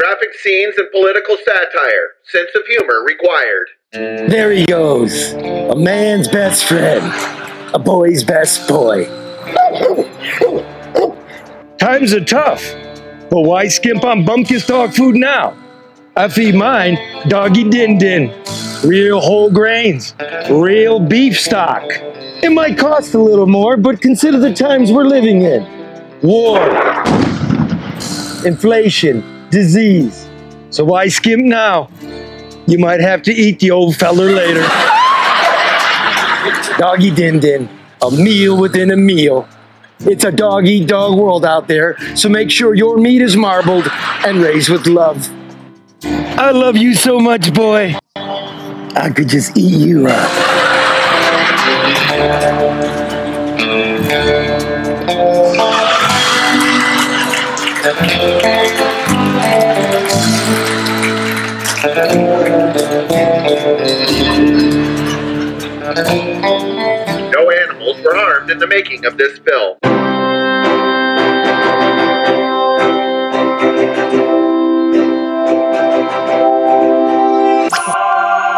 Graphic scenes and political satire. Sense of humor required. There he goes. A man's best friend. A boy's best boy. Times are tough, but why skimp on Bumpkus dog food now? I feed mine doggy din din. Real whole grains, real beef stock. It might cost a little more, but consider the times we're living in war, inflation, disease. So why skimp now? You might have to eat the old feller later. Doggy din din, a meal within a meal. It's a dog eat dog world out there, so make sure your meat is marbled and raised with love. I love you so much, boy. I could just eat you up. No animals were harmed in the making of this film.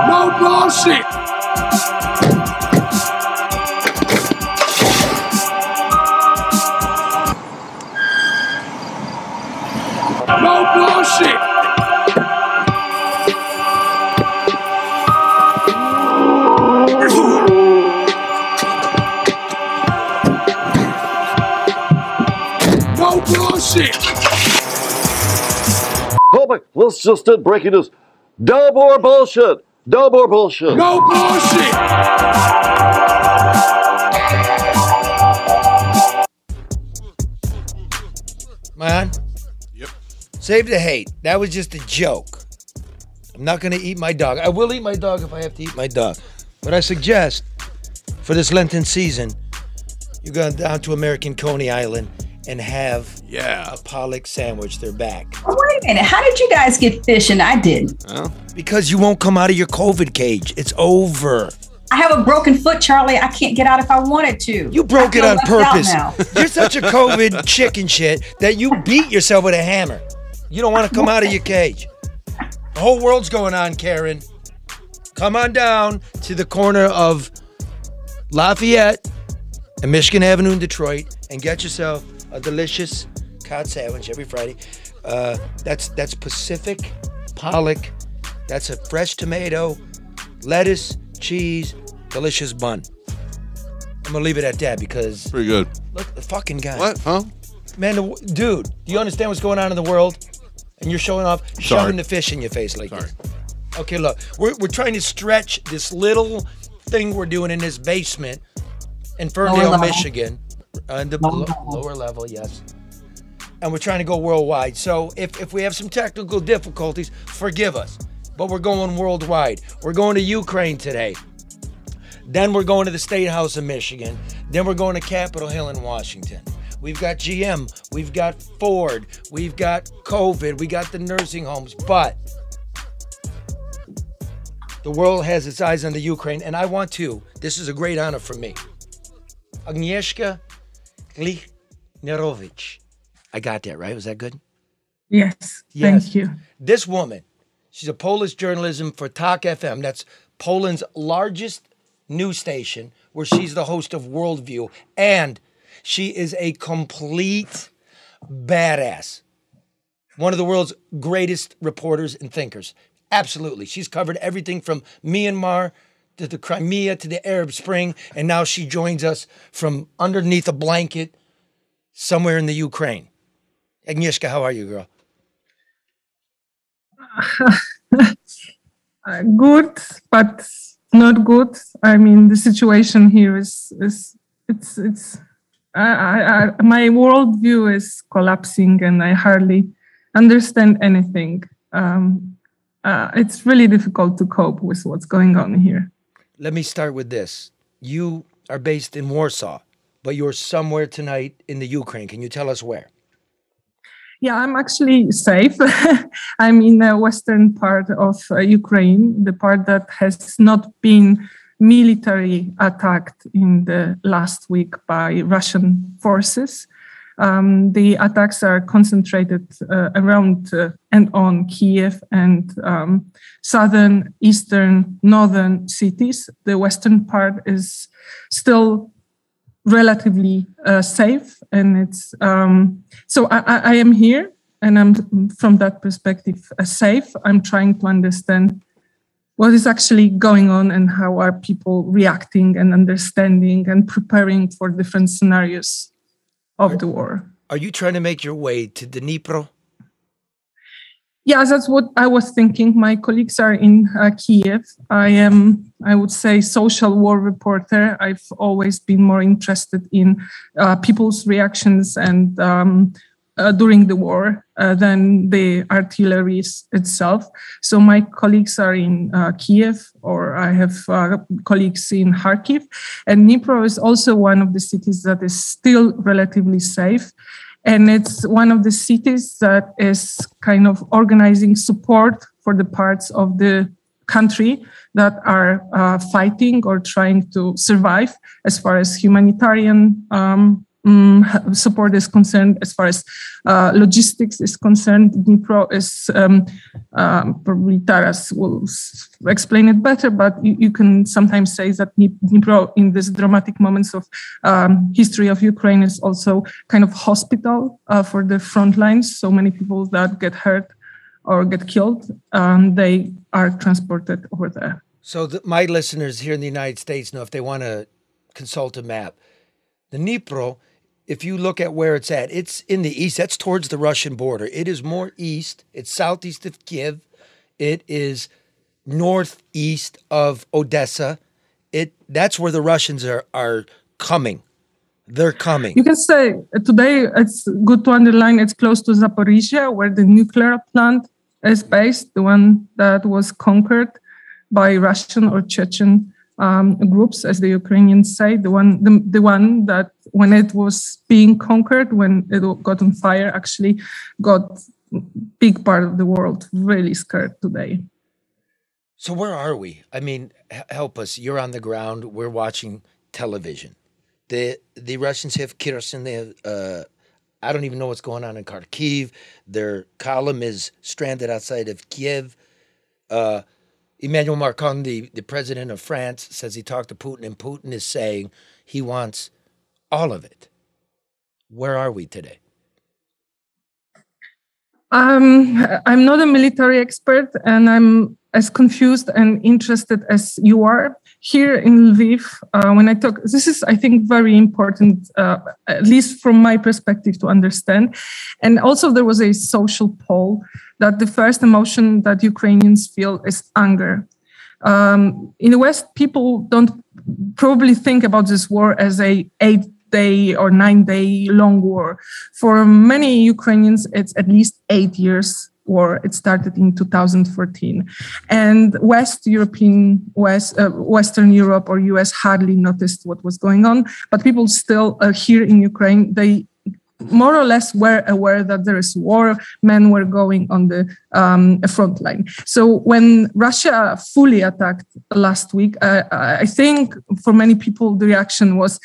No bullshit. Public, let's just did breaking news. Dub or bullshit. Dub or bullshit. No bullshit. Man. Yep. Save the hate. That was just a joke. I'm not gonna eat my dog. I will eat my dog if I have to eat my dog. But I suggest for this Lenten season, you go down to American Coney Island and have Yeah. a pollock sandwich. They're back. Oh, wait a minute. How did you guys get fish and I didn't? Because you won't come out of your COVID cage. It's over. I have a broken foot, Charlie. I can't get out if I wanted to. You broke it on purpose. You're such a COVID chicken shit that you beat yourself with a hammer. You don't want to come out of your cage. The whole world's going on, Karen. Come on down to the corner of Lafayette and Michigan Avenue in Detroit and get yourself a delicious cod sandwich every Friday. Uh, that's that's Pacific pollock. That's a fresh tomato, lettuce, cheese, delicious bun. I'm gonna leave it at that because Pretty good. look, the fucking guy. What? Huh? Man, the, dude, do you understand what's going on in the world? And you're showing off, shoving the fish in your face like Sorry. this. Okay, look, we're, we're trying to stretch this little thing we're doing in this basement in Ferndale, level. Michigan, on the lo- lower level, yes. And we're trying to go worldwide. So if, if we have some technical difficulties, forgive us. But we're going worldwide. We're going to Ukraine today. Then we're going to the State House of Michigan. Then we're going to Capitol Hill in Washington. We've got GM, we've got Ford, we've got COVID, we got the nursing homes, but the world has its eyes on the Ukraine, and I want to. This is a great honor for me. Agnieszka Glichnierowicz. I got that right. Was that good? Yes, Yes. thank you. This woman, she's a Polish journalism for TOK FM. That's Poland's largest news station, where she's the host of Worldview, and she is a complete badass. One of the world's greatest reporters and thinkers. Absolutely. She's covered everything from Myanmar to the Crimea to the Arab Spring, and now she joins us from underneath a blanket somewhere in the Ukraine. Agnieszka, how are you, girl? Uh, good, but not good. I mean, the situation here is is it's it's. I, I, my worldview is collapsing, and I hardly understand anything. Um, uh, it's really difficult to cope with what's going on here. Let me start with this. You are based in Warsaw, but you're somewhere tonight in the Ukraine. Can you tell us where? Yeah, I'm actually safe. I'm in the western part of uh, Ukraine, the part that has not been military attacked in the last week by Russian forces. Um, the attacks are concentrated uh, around uh, and on Kiev and um, southern, eastern, northern cities. The western part is still relatively uh, safe, and it's um, so I, I, am here, and I'm from that perspective uh, safe. I'm trying to understand what is actually going on and how are people reacting and understanding and preparing for different scenarios of the war. Are you trying to make your way to Dnipro? Yeah, that's what I was thinking. My colleagues are in uh, Kiev. I am, I would say, social war reporter. I've always been more interested in uh, people's reactions and um, uh, during the war uh, than the artillery itself. So my colleagues are in uh, Kiev, or I have uh, colleagues in Kharkiv, and Dnipro is also one of the cities that is still relatively safe. And it's one of the cities that is kind of organizing support for the parts of the country that are uh, fighting or trying to survive as far as humanitarian um, um, support is concerned, as far as uh, logistics is concerned, Dnipro is um, um, probably Taras will explain it better, but you, you, can sometimes say that Dnipro, in these dramatic moments of um, history of Ukraine, is also kind of hospital uh, for the front lines. So many people that get hurt or get killed, um, they are transported over there. So the, my listeners here in the United States know if they want to consult a map, the Dnipro if you look at where it's at, it's in the east. That's towards the Russian border. It is more east. It's southeast of Kiev. It is northeast of Odessa. It that's where the Russians are are coming. They're coming. You can say uh, today it's good to underline it's close to Zaporizhia, where the nuclear plant is based, the one that was conquered by Russian or Chechen um, groups, as the Ukrainians say, the one, the, the one that when it was being conquered, when it got on fire, actually got big part of the world really scared today. So where are we? I mean, help us. You're on the ground. We're watching television. The the Russians have Kherson. They have. Uh, I don't even know what's going on in Kharkiv. Their column is stranded outside of Kiev. Uh, Emmanuel Macron, the, the president of France, says he talked to Putin, and Putin is saying he wants all of it. Where are we today? Um, I'm not a military expert, and I'm as confused and interested as you are. Here in Lviv, uh, when I talk, this is, I think, very important, uh, at least from my perspective, to understand. And also, there was a social poll that the first emotion that Ukrainians feel is anger. Um, in the West, people don't probably think about this war as a eight day or nine day long war. For many Ukrainians, it's at least eight years war. It started in 2014, and West European, West uh, Western Europe or US hardly noticed what was going on. But people still uh, here in Ukraine, they more or less were aware that there is war. Men were going on the um, front line. So when Russia fully attacked last week, uh, I think for many people the reaction was.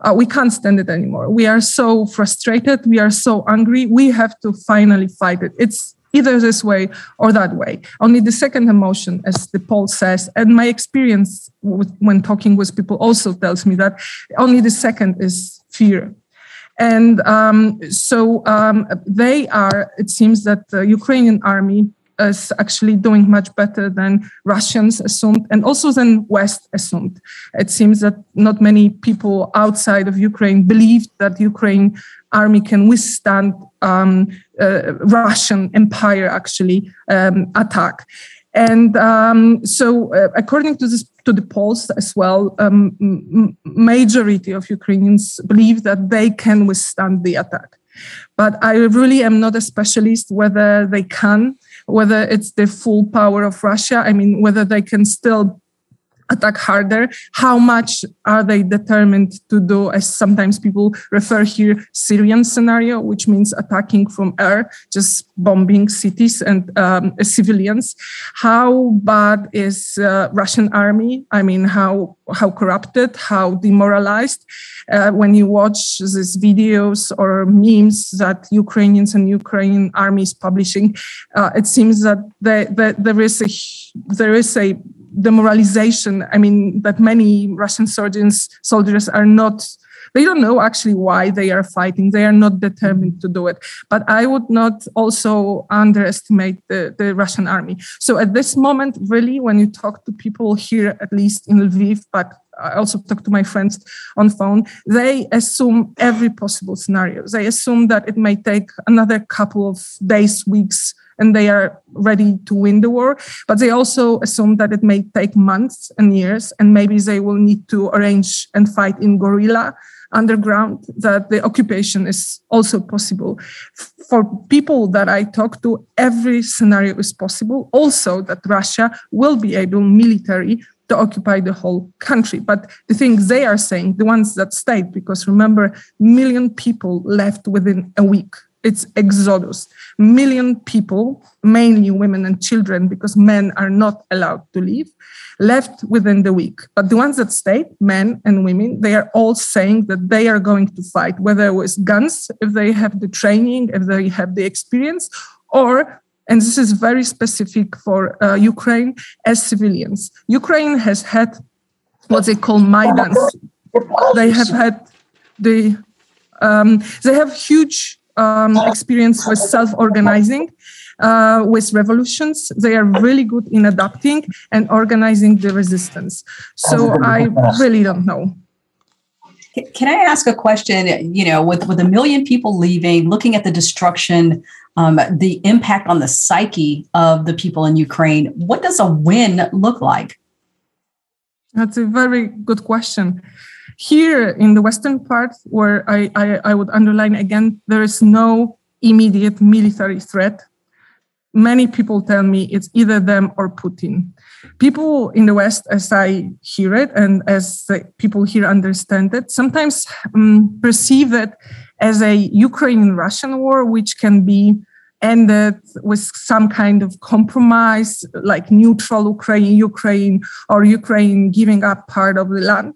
Uh, we can't stand it anymore. We are so frustrated. We are so angry. We have to finally fight it. It's either this way or that way. Only the second emotion, as the poll says, and my experience when talking with people also tells me that only the second is fear. And um, so um, they are, it seems that the Ukrainian army is actually doing much better than Russians assumed and also than West assumed. It seems that not many people outside of Ukraine believed that Ukraine army can withstand um, uh, Russian Empire actually um, attack. And um, so, uh, according to this, to the polls as well, um, majority of Ukrainians believe that they can withstand the attack. But I really am not a specialist whether they can, whether it's the full power of Russia. I mean, whether they can still attack harder. How much are they determined to do as sometimes people refer here syrian scenario which means attacking from air just bombing cities and um, civilians? How bad is uh, russian army? I mean how how corrupted how demoralized? Uh, when you watch these videos or memes that ukrainians and ukrainian army is publishing uh, it seems that they, they, there is a there is a demoralization. I mean, that many Russian soldiers soldiers are not. They don't know actually why they are fighting. They are not determined to do it. But I would not also underestimate the, the Russian army. So at this moment, really, when you talk to people here, at least in Lviv, but I also talk to my friends on phone, they assume every possible scenario. They assume that it may take another couple of days, weeks, and they are ready to win the war. But they also assume that it may take months and years, and maybe they will need to arrange and fight in guerrilla underground, that the occupation is also possible. For people that I talk to, every scenario is possible. Also, that Russia will be able military to occupy the whole country. But the things they are saying, the ones that stayed, because remember, million people left within a week it's exodus. Million people, mainly women and children, because men are not allowed to leave, left within the week. But the ones that stayed, men and women, they are all saying that they are going to fight, whether with guns, if they have the training, if they have the experience, or and this is very specific for uh, Ukraine as civilians. Ukraine has had what they call Maidans. They have had the um, they have huge um, experience with self-organizing, uh, with revolutions. They are really good in adapting and organizing the resistance. So I really don't know. Can I ask a question? You know, with with a million people leaving, looking at the destruction, um, the impact on the psyche of the people in Ukraine, what does a win look like? That's a very good question. Here in the western part, where I, I, I would underline again, there is no immediate military threat. Many people tell me it's either them or Putin. People in the West, as I hear it and as people here understand it, sometimes um, perceive it as a Ukrainian Russian war, which can be ended with some kind of compromise, like neutral Ukraine, Ukraine, or Ukraine giving up part of the land.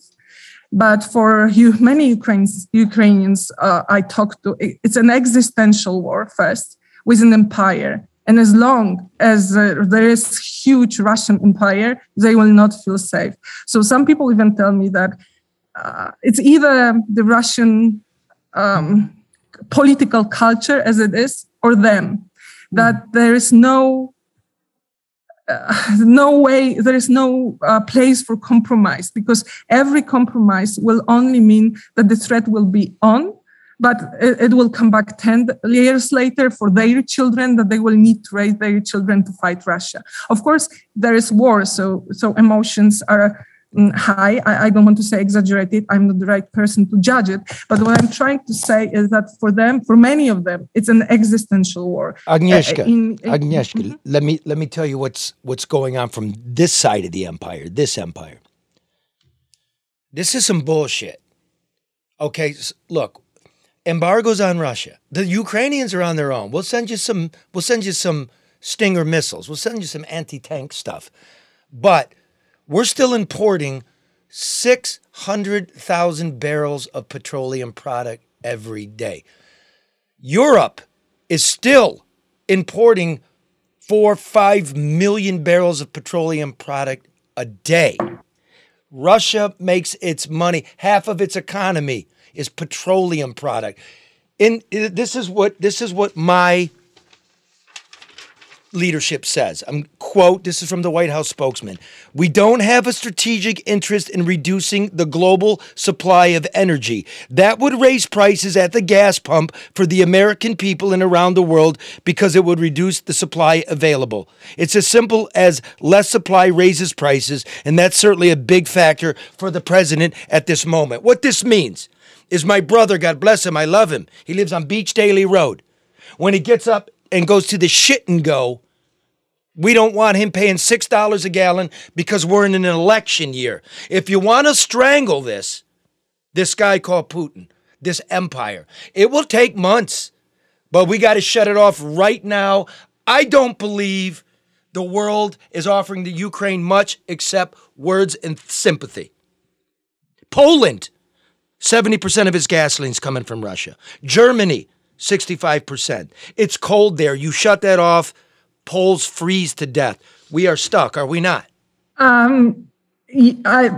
But for many Ukrainians, Ukrainians uh, I talk to, it's an existential war first with an empire. And as long as uh, there is huge Russian empire, they will not feel safe. So some people even tell me that uh, it's either the Russian um, political culture as it is, or them. That there is no uh, no way there is no uh, place for compromise because every compromise will only mean that the threat will be on but it, it, will come back 10 years later for their children that they will need to raise their children to fight russia. Of course there is war so so emotions are high. I, I, don't want to say exaggerated. I'm not the right person to judge it. But what I'm trying to say is that for them, for many of them, it's an existential war. Agnieszka, uh, in, in, Agnieszka, mm-hmm. let me let me tell you what's what's going on from this side of the empire, this empire. This is some bullshit. Okay, look, embargoes on Russia. The Ukrainians are on their own. We'll send you some. We'll send you some Stinger missiles. We'll send you some anti-tank stuff, but we're still importing 600,000 barrels of petroleum product every day. Europe is still importing four, five million barrels of petroleum product a day. Russia makes its money, half of its economy is petroleum product. In uh, this is what this is what my leadership says. I'm quote, this is from the White House spokesman. We don't have a strategic interest in reducing the global supply of energy. That would raise prices at the gas pump for the American people and around the world because it would reduce the supply available. It's as simple as less supply raises prices, and that's certainly a big factor for the president at this moment. What this means is my brother, God bless him, I love him. He lives on Beech Daly Road. When he gets up and goes to the shit and go, We don't want him paying $6 a gallon because we're in an election year. If you want to strangle this, this guy called Putin, this empire, it will take months, but we got to shut it off right now. I don't believe the world is offering the Ukraine much except words and sympathy. Poland, 70% of its gasoline's coming from Russia. Germany, 65%. It's cold there. You shut that off, Poles freeze to death. We are stuck, are we not? Um, I,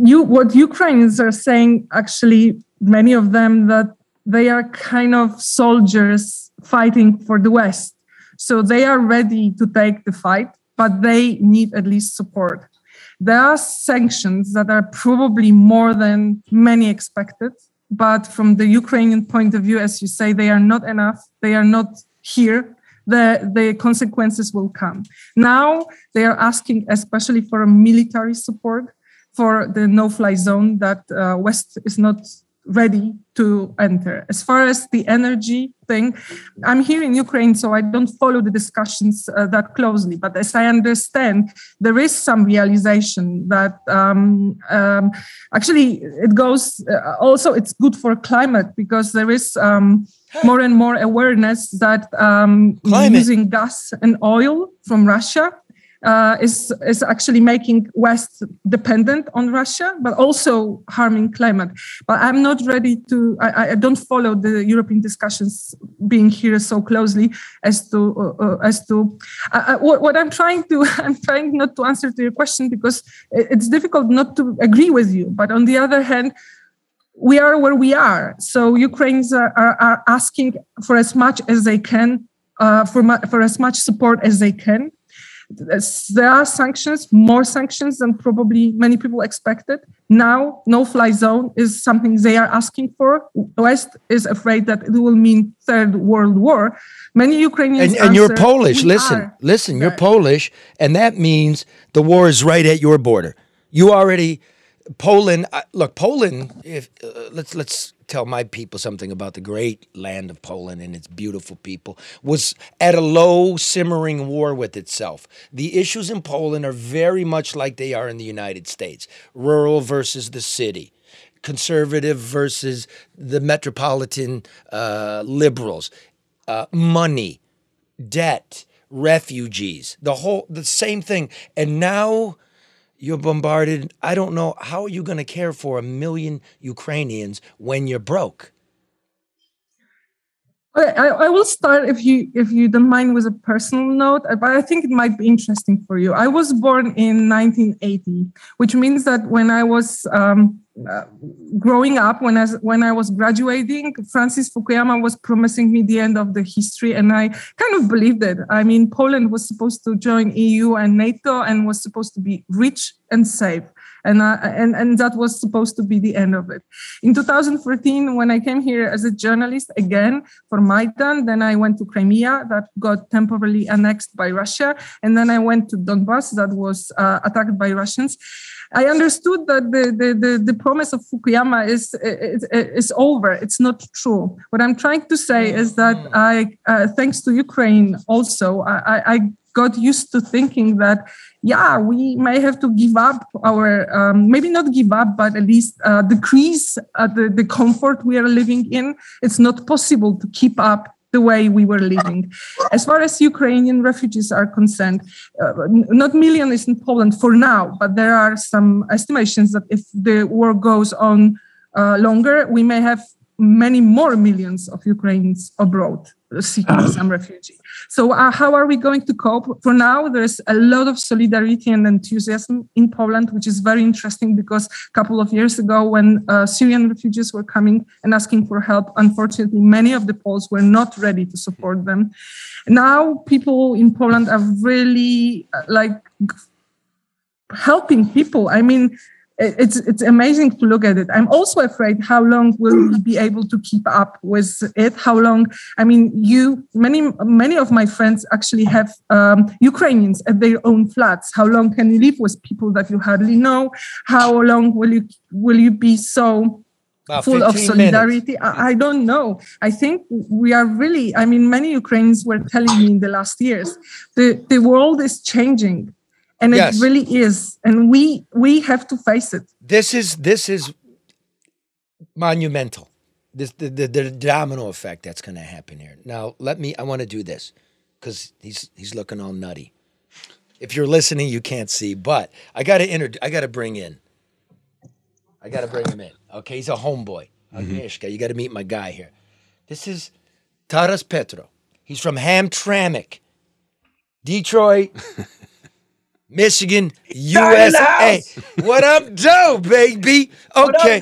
you, what Ukrainians are saying, actually, many of them, that they are kind of soldiers fighting for the West. So they are ready to take the fight, but they need at least support. There are sanctions that are probably more than many expected, but from the Ukrainian point of view, as you say, they are not enough. They are not here the, the consequences will come. Now they are asking, especially for military support for the no-fly zone that uh, West is not ready to enter. As far as the energy thing, I'm here in Ukraine, so I don't follow the discussions uh, that closely. But as I understand, there is some realization that um, um, actually it goes uh, also, it's good for climate because there is. Um, more and more awareness that um, using gas and oil from Russia uh, is is actually making West dependent on Russia, but also harming climate. But I'm not ready to. I, I don't follow the European discussions being here so closely as to uh, uh as to uh, what, what, I'm trying to. I'm trying not to answer to your question because it's difficult not to agree with you. But on the other hand, we are where we are. So Ukrainians are, are, are asking for as much as they can, uh, for, for as much support as they can. There are sanctions, more sanctions than probably many people expected. Now, no fly zone is something they are asking for. West is afraid that it will mean third world war. Many Ukrainians and, and you're Polish. Listen, listen, you're Polish, and that means the war is right at your border. You already Poland, look, Poland. If uh, let's let's tell my people something about the great land of Poland and its beautiful people was at a low simmering war with itself. The issues in Poland are very much like they are in the United States: rural versus the city, conservative versus the metropolitan uh, liberals, uh, money, debt, refugees, the whole the same thing. And now you're bombarded. I don't know how are you going to care for a million Ukrainians when you're broke. I, I, will start if you if you don't mind with a personal note, but I think it might be interesting for you. I was born in 1980, which means that when I was um, growing up, when I when I was graduating, Francis Fukuyama was promising me the end of the history, and I kind of believed it. I mean, Poland was supposed to join EU and NATO, and was supposed to be rich and safe and uh, and and that was supposed to be the end of it. In 2014, when I came here as a journalist again for Maidan, then I went to Crimea that got temporarily annexed by Russia, and then I went to Donbass that was uh, attacked by Russians. I understood that the, the, the, the, promise of Fukuyama is, is, is over. It's not true. What I'm trying to say is that I, uh, thanks to Ukraine also, I, I got used to thinking that yeah we may have to give up our um, maybe not give up but at least uh, decrease uh, the, the comfort we are living in it's not possible to keep up the way we were living. As far as Ukrainian refugees are concerned, uh, not is in Poland for now, but there are some estimations that if the war goes on uh, longer, we may have many more millions of Ukrainians abroad seeking some refugee. So, uh, how are we going to cope? For now, there's a lot of solidarity and enthusiasm in Poland, which is very interesting because a couple of years ago, when uh, Syrian refugees were coming and asking for help, unfortunately, many of the Poles were not ready to support them. Now, people in Poland are really uh, like helping people. I mean, it's it's amazing to look at it. I'm also afraid how long will we be able to keep up with it? How long? I mean, you many many of my friends actually have um, Ukrainians at their own flats. How long can you live with people that you hardly know? How long will you will you be so About full of solidarity. I, I don't know. I think we are really. I mean, many Ukrainians were telling me in the last years the the world is changing, and Yes. it really is, and we we have to face it. This is this is monumental. This the, the, the domino effect that's going to happen here. Now, let me. I want to do this because he's he's looking all nutty. If you're listening, you can't see, but I got to inter. I got to bring in. I got to bring him in. Okay, he's a homeboy. Agnieszka, mm-hmm. you got to meet my guy here. This is Taras Petro. He's from Hamtramck, Detroit, Michigan, USA. What up, Joe, baby? Okay.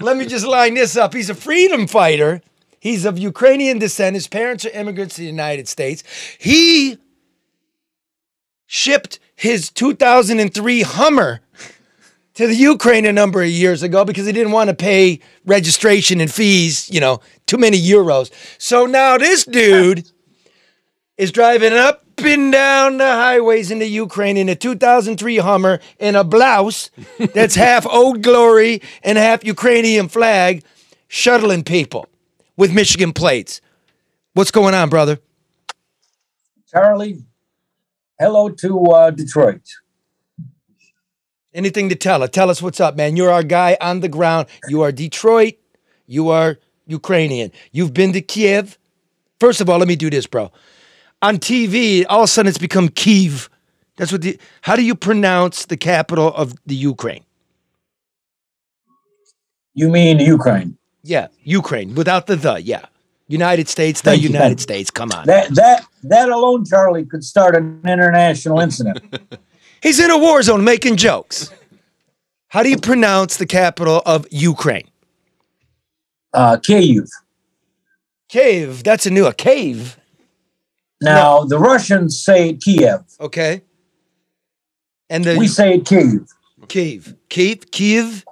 Let me just line this up. He's a freedom fighter. He's of Ukrainian descent. His parents are immigrants to the United States. He shipped his 2003 Hummer to the Ukraine a number of years ago because he didn't want to pay registration and fees, you know, too many euros. So now this dude is driving up and down the highways in the Ukraine in a 2003 Hummer in a blouse that's half Old Glory and half Ukrainian flag, shuttling people with Michigan plates. What's going on, brother? Charlie, hello to uh, Detroit. Anything to tell her? Tell us what's up, man. You're our guy on the ground. You are Detroit. You are Ukrainian. You've been to Kiev. First of all, let me do this, bro. On TV, all of a sudden it's become Kiev. That's what the. How do you pronounce the capital of the Ukraine? You mean Ukraine? Yeah, Ukraine without the the. Yeah, United States. The Thank United you. States. Come on. That that that alone, Charlie, could start an international incident. He's in a war zone making jokes. How do you pronounce the capital of Ukraine? Uh, Kyiv. Cave. That's a new a cave. Now the Russians say Kiev. Okay. And the We say Kiev. Kiev. Kiev. Kiev.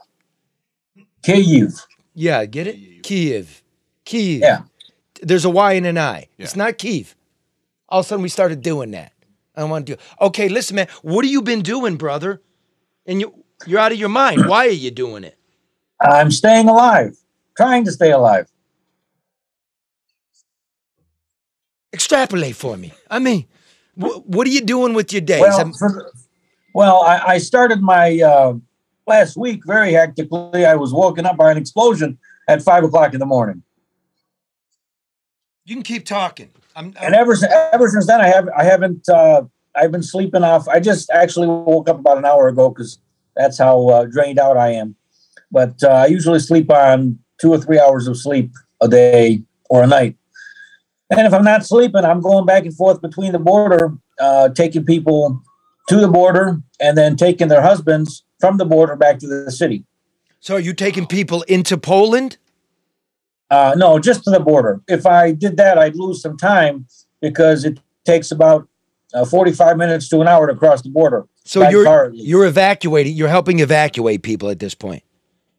Kyiv. Yeah, get it? Kiev. Kiev. Yeah. There's a Y and an I. It's not Kiev. All of a sudden we started doing that. I don't want to do Okay, listen, man. What have you been doing, brother? And you you're out of your mind. Why are you doing it? I'm staying alive, trying to stay alive. Extrapolate for me. I mean, wh- what are you doing with your days? Well, I'm- for well, I, I started my uh, last week very hectically. I was woken up by an explosion at five o'clock in the morning, you can keep talking. I'm, and ever since ever since then, I haven't I haven't uh, I've been sleeping off. I just actually woke up about an hour ago because that's how uh, drained out I am. But uh, I usually sleep on two or three hours of sleep a day or a night. And if I'm not sleeping, I'm going back and forth between the border, uh, taking people to the border and then taking their husbands from the border back to the city. so are you taking people into Poland? Uh, no, just to the border. If I did that, I'd lose some time because it takes about uh, 45 minutes to an hour to cross the border. So you're car you're evacuating. You're helping evacuate people at this point.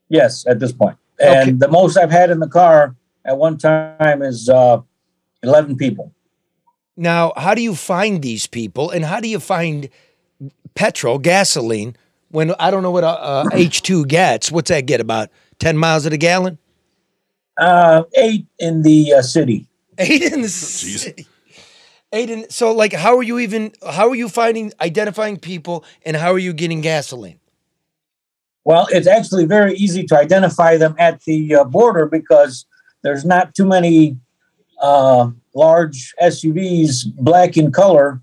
Yes, at this point. And Okay. the most I've had in the car at one time is uh, 11 people. Now, how do you find these people, and how do you find petrol, gasoline, when I don't know what a, a H2 gets? What's that get? About 10 miles at a gallon? Uh, eight in the uh, city. Eight in the city. Eight in. So, like, how are you even? How are you finding, identifying people, and how are you getting gasoline? Well, it's actually very easy to identify them at the uh, border because there's not too many uh, large SUVs, black in color,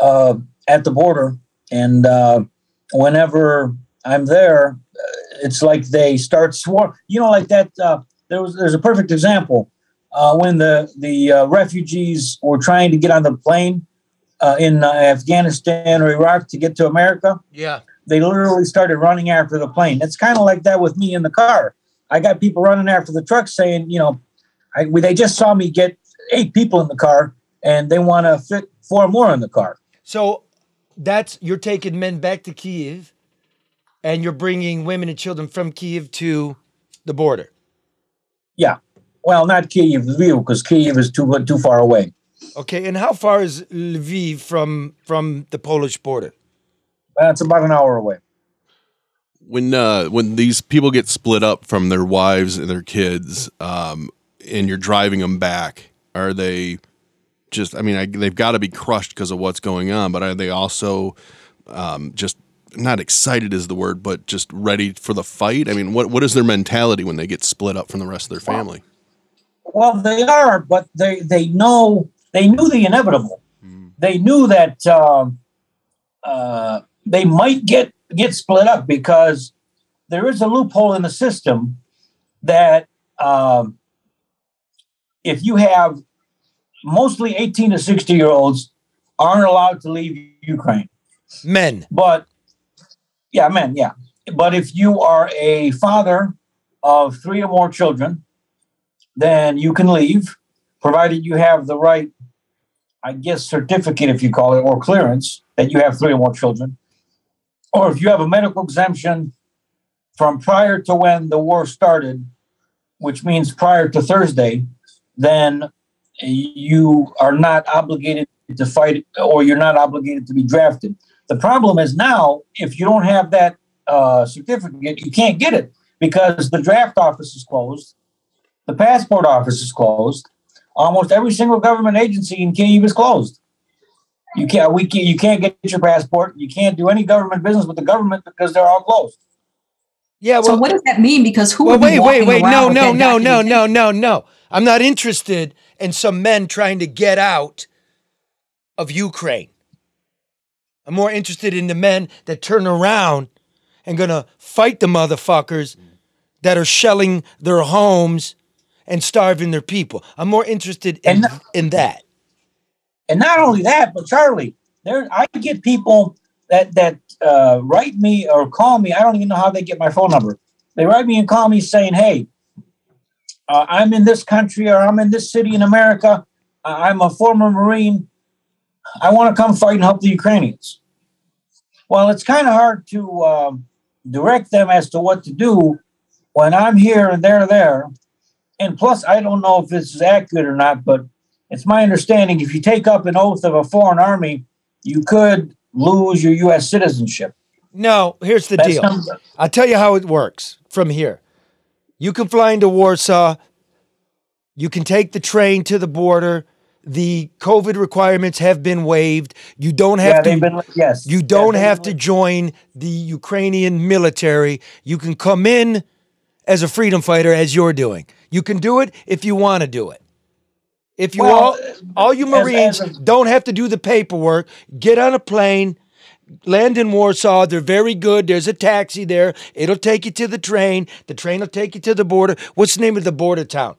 uh, at the border. And uh, whenever I'm there, uh, it's like they start swarm. You know, like that. Uh, there was there's a perfect example uh, when the the uh, refugees were trying to get on the plane uh, in uh, Afghanistan or Iraq to get to America Yeah. they literally started running after the plane. It's kind of like that with me in the car. I got people running after the truck saying, you know, I, they just saw me get eight people in the car and they want to fit four more in the car. So that's you're taking men back to Kiev, and you're bringing women and children from Kiev to the border. Yeah. Well, not Kiev, Lviv, because Kiev is too too far away. Okay, and how far is Lviv from from the Polish border? That's about an hour away. when uh, when these people get split up from their wives and their kids, um, and you're driving them back, are they just? I mean, I, they've got to be crushed because of what's going on, but are they also um, just not excited is the word, but just ready for the fight? I mean, what what is their mentality when they get split up from the rest of their family? Well, they are, but they they know they knew the inevitable. They knew that um, uh, they might get get split up because there is a loophole in the system that um, if you have mostly 18 to 60 year olds aren't allowed to leave Ukraine. Men. But yeah, men, yeah. But if you are a father of three or more children, then you can leave, provided you have the right, I guess, certificate, if you call it, or clearance that you have three or more children. Or if you have a medical exemption from prior to when the war started, which means prior to Thursday, then you are not obligated to fight or you're not obligated to be drafted. The problem is now, if you don't have that uh, certificate, you can't get it because the draft office is closed, the passport office is closed, almost every single government agency in Kiev is closed. You can't, we can't, you can't get your passport. You can't do any government business with the government because they're all closed. Yeah. so what does that mean? Because who Well, would be wait, wait, walking wait. No, no, no, no, no, no, no. I'm not interested in some men trying to get out of Ukraine. I'm more interested in the men that turn around and gonna fight the motherfuckers that are shelling their homes and starving their people. I'm more interested in, in that. And not only that, but Charlie, there I get people that that uh, write me or call me. I don't even know how they get my phone number. They write me and call me saying, "Hey, uh, I'm in this country or I'm in this city in America. I- I'm a former Marine. I want to come fight and help the Ukrainians." Well, it's kind of hard to um, direct them as to what to do when I'm here and they're there. And plus, I don't know if this is accurate or not, but it's my understanding if you take up an oath of a foreign army, you could lose your U.S. citizenship. No, here's the That's deal. some- I'll tell you how it works from here. You can fly into Warsaw. You can take the train to the border. The COVID requirements have been waived. You don't have Yeah, to. been- yes. You don't they've to join the Ukrainian military. You can come in as a freedom fighter, as you're doing. You can do it if you want to do it. If you Well, all, all you as- Marines as a- don't have to do the paperwork, get on a plane, land in Warsaw. They're very good. There's a taxi there. It'll take you to the train. The train will take you to the border. What's the name of the border town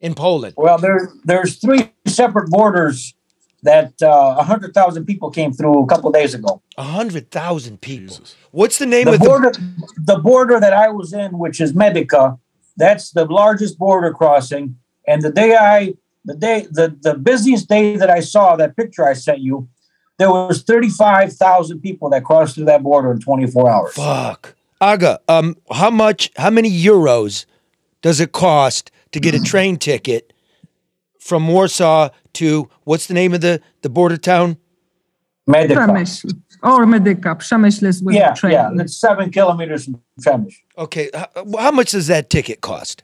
in Poland? Well, there there's three separate borders that uh, hundred thousand people came through a couple days ago. A hundred thousand people. What's the name of The of border, the border that I was in, which is Medyka, that's the largest border crossing. And the day I, the day, the the busiest day that I saw that picture I sent you, there was thirty five thousand people that crossed through that border in twenty four hours. Fuck. Aga, um, how much? How many euros does it cost to get a train ticket from Warsaw to what's the name of the the border town? Medyka. Przemyśl. Or Medyka. Przemyśl is with Yeah, the train. yeah, it's seven kilometers from Przemyśl. Okay, how, how much does that ticket cost?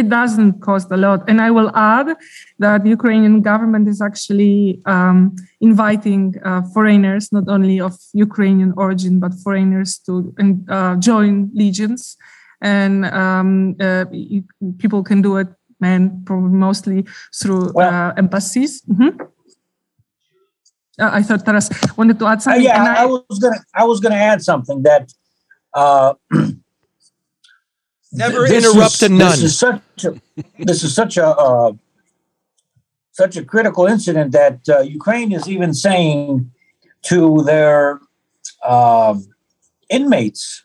It doesn't cost a lot. And I will add that the Ukrainian government is actually um, inviting uh, foreigners, not only of Ukrainian origin, but foreigners to uh, join legions. And um, uh, people can do it, and probably mostly through uh, embassies. Mhm. Uh, I thought Taras wanted to add Uh, something. yeah, and I, was gonna I was gonna add something that uh, Never this interrupt is, a nun. This is such a this is such a uh, such a critical incident that uh, Ukraine is even saying to their um inmates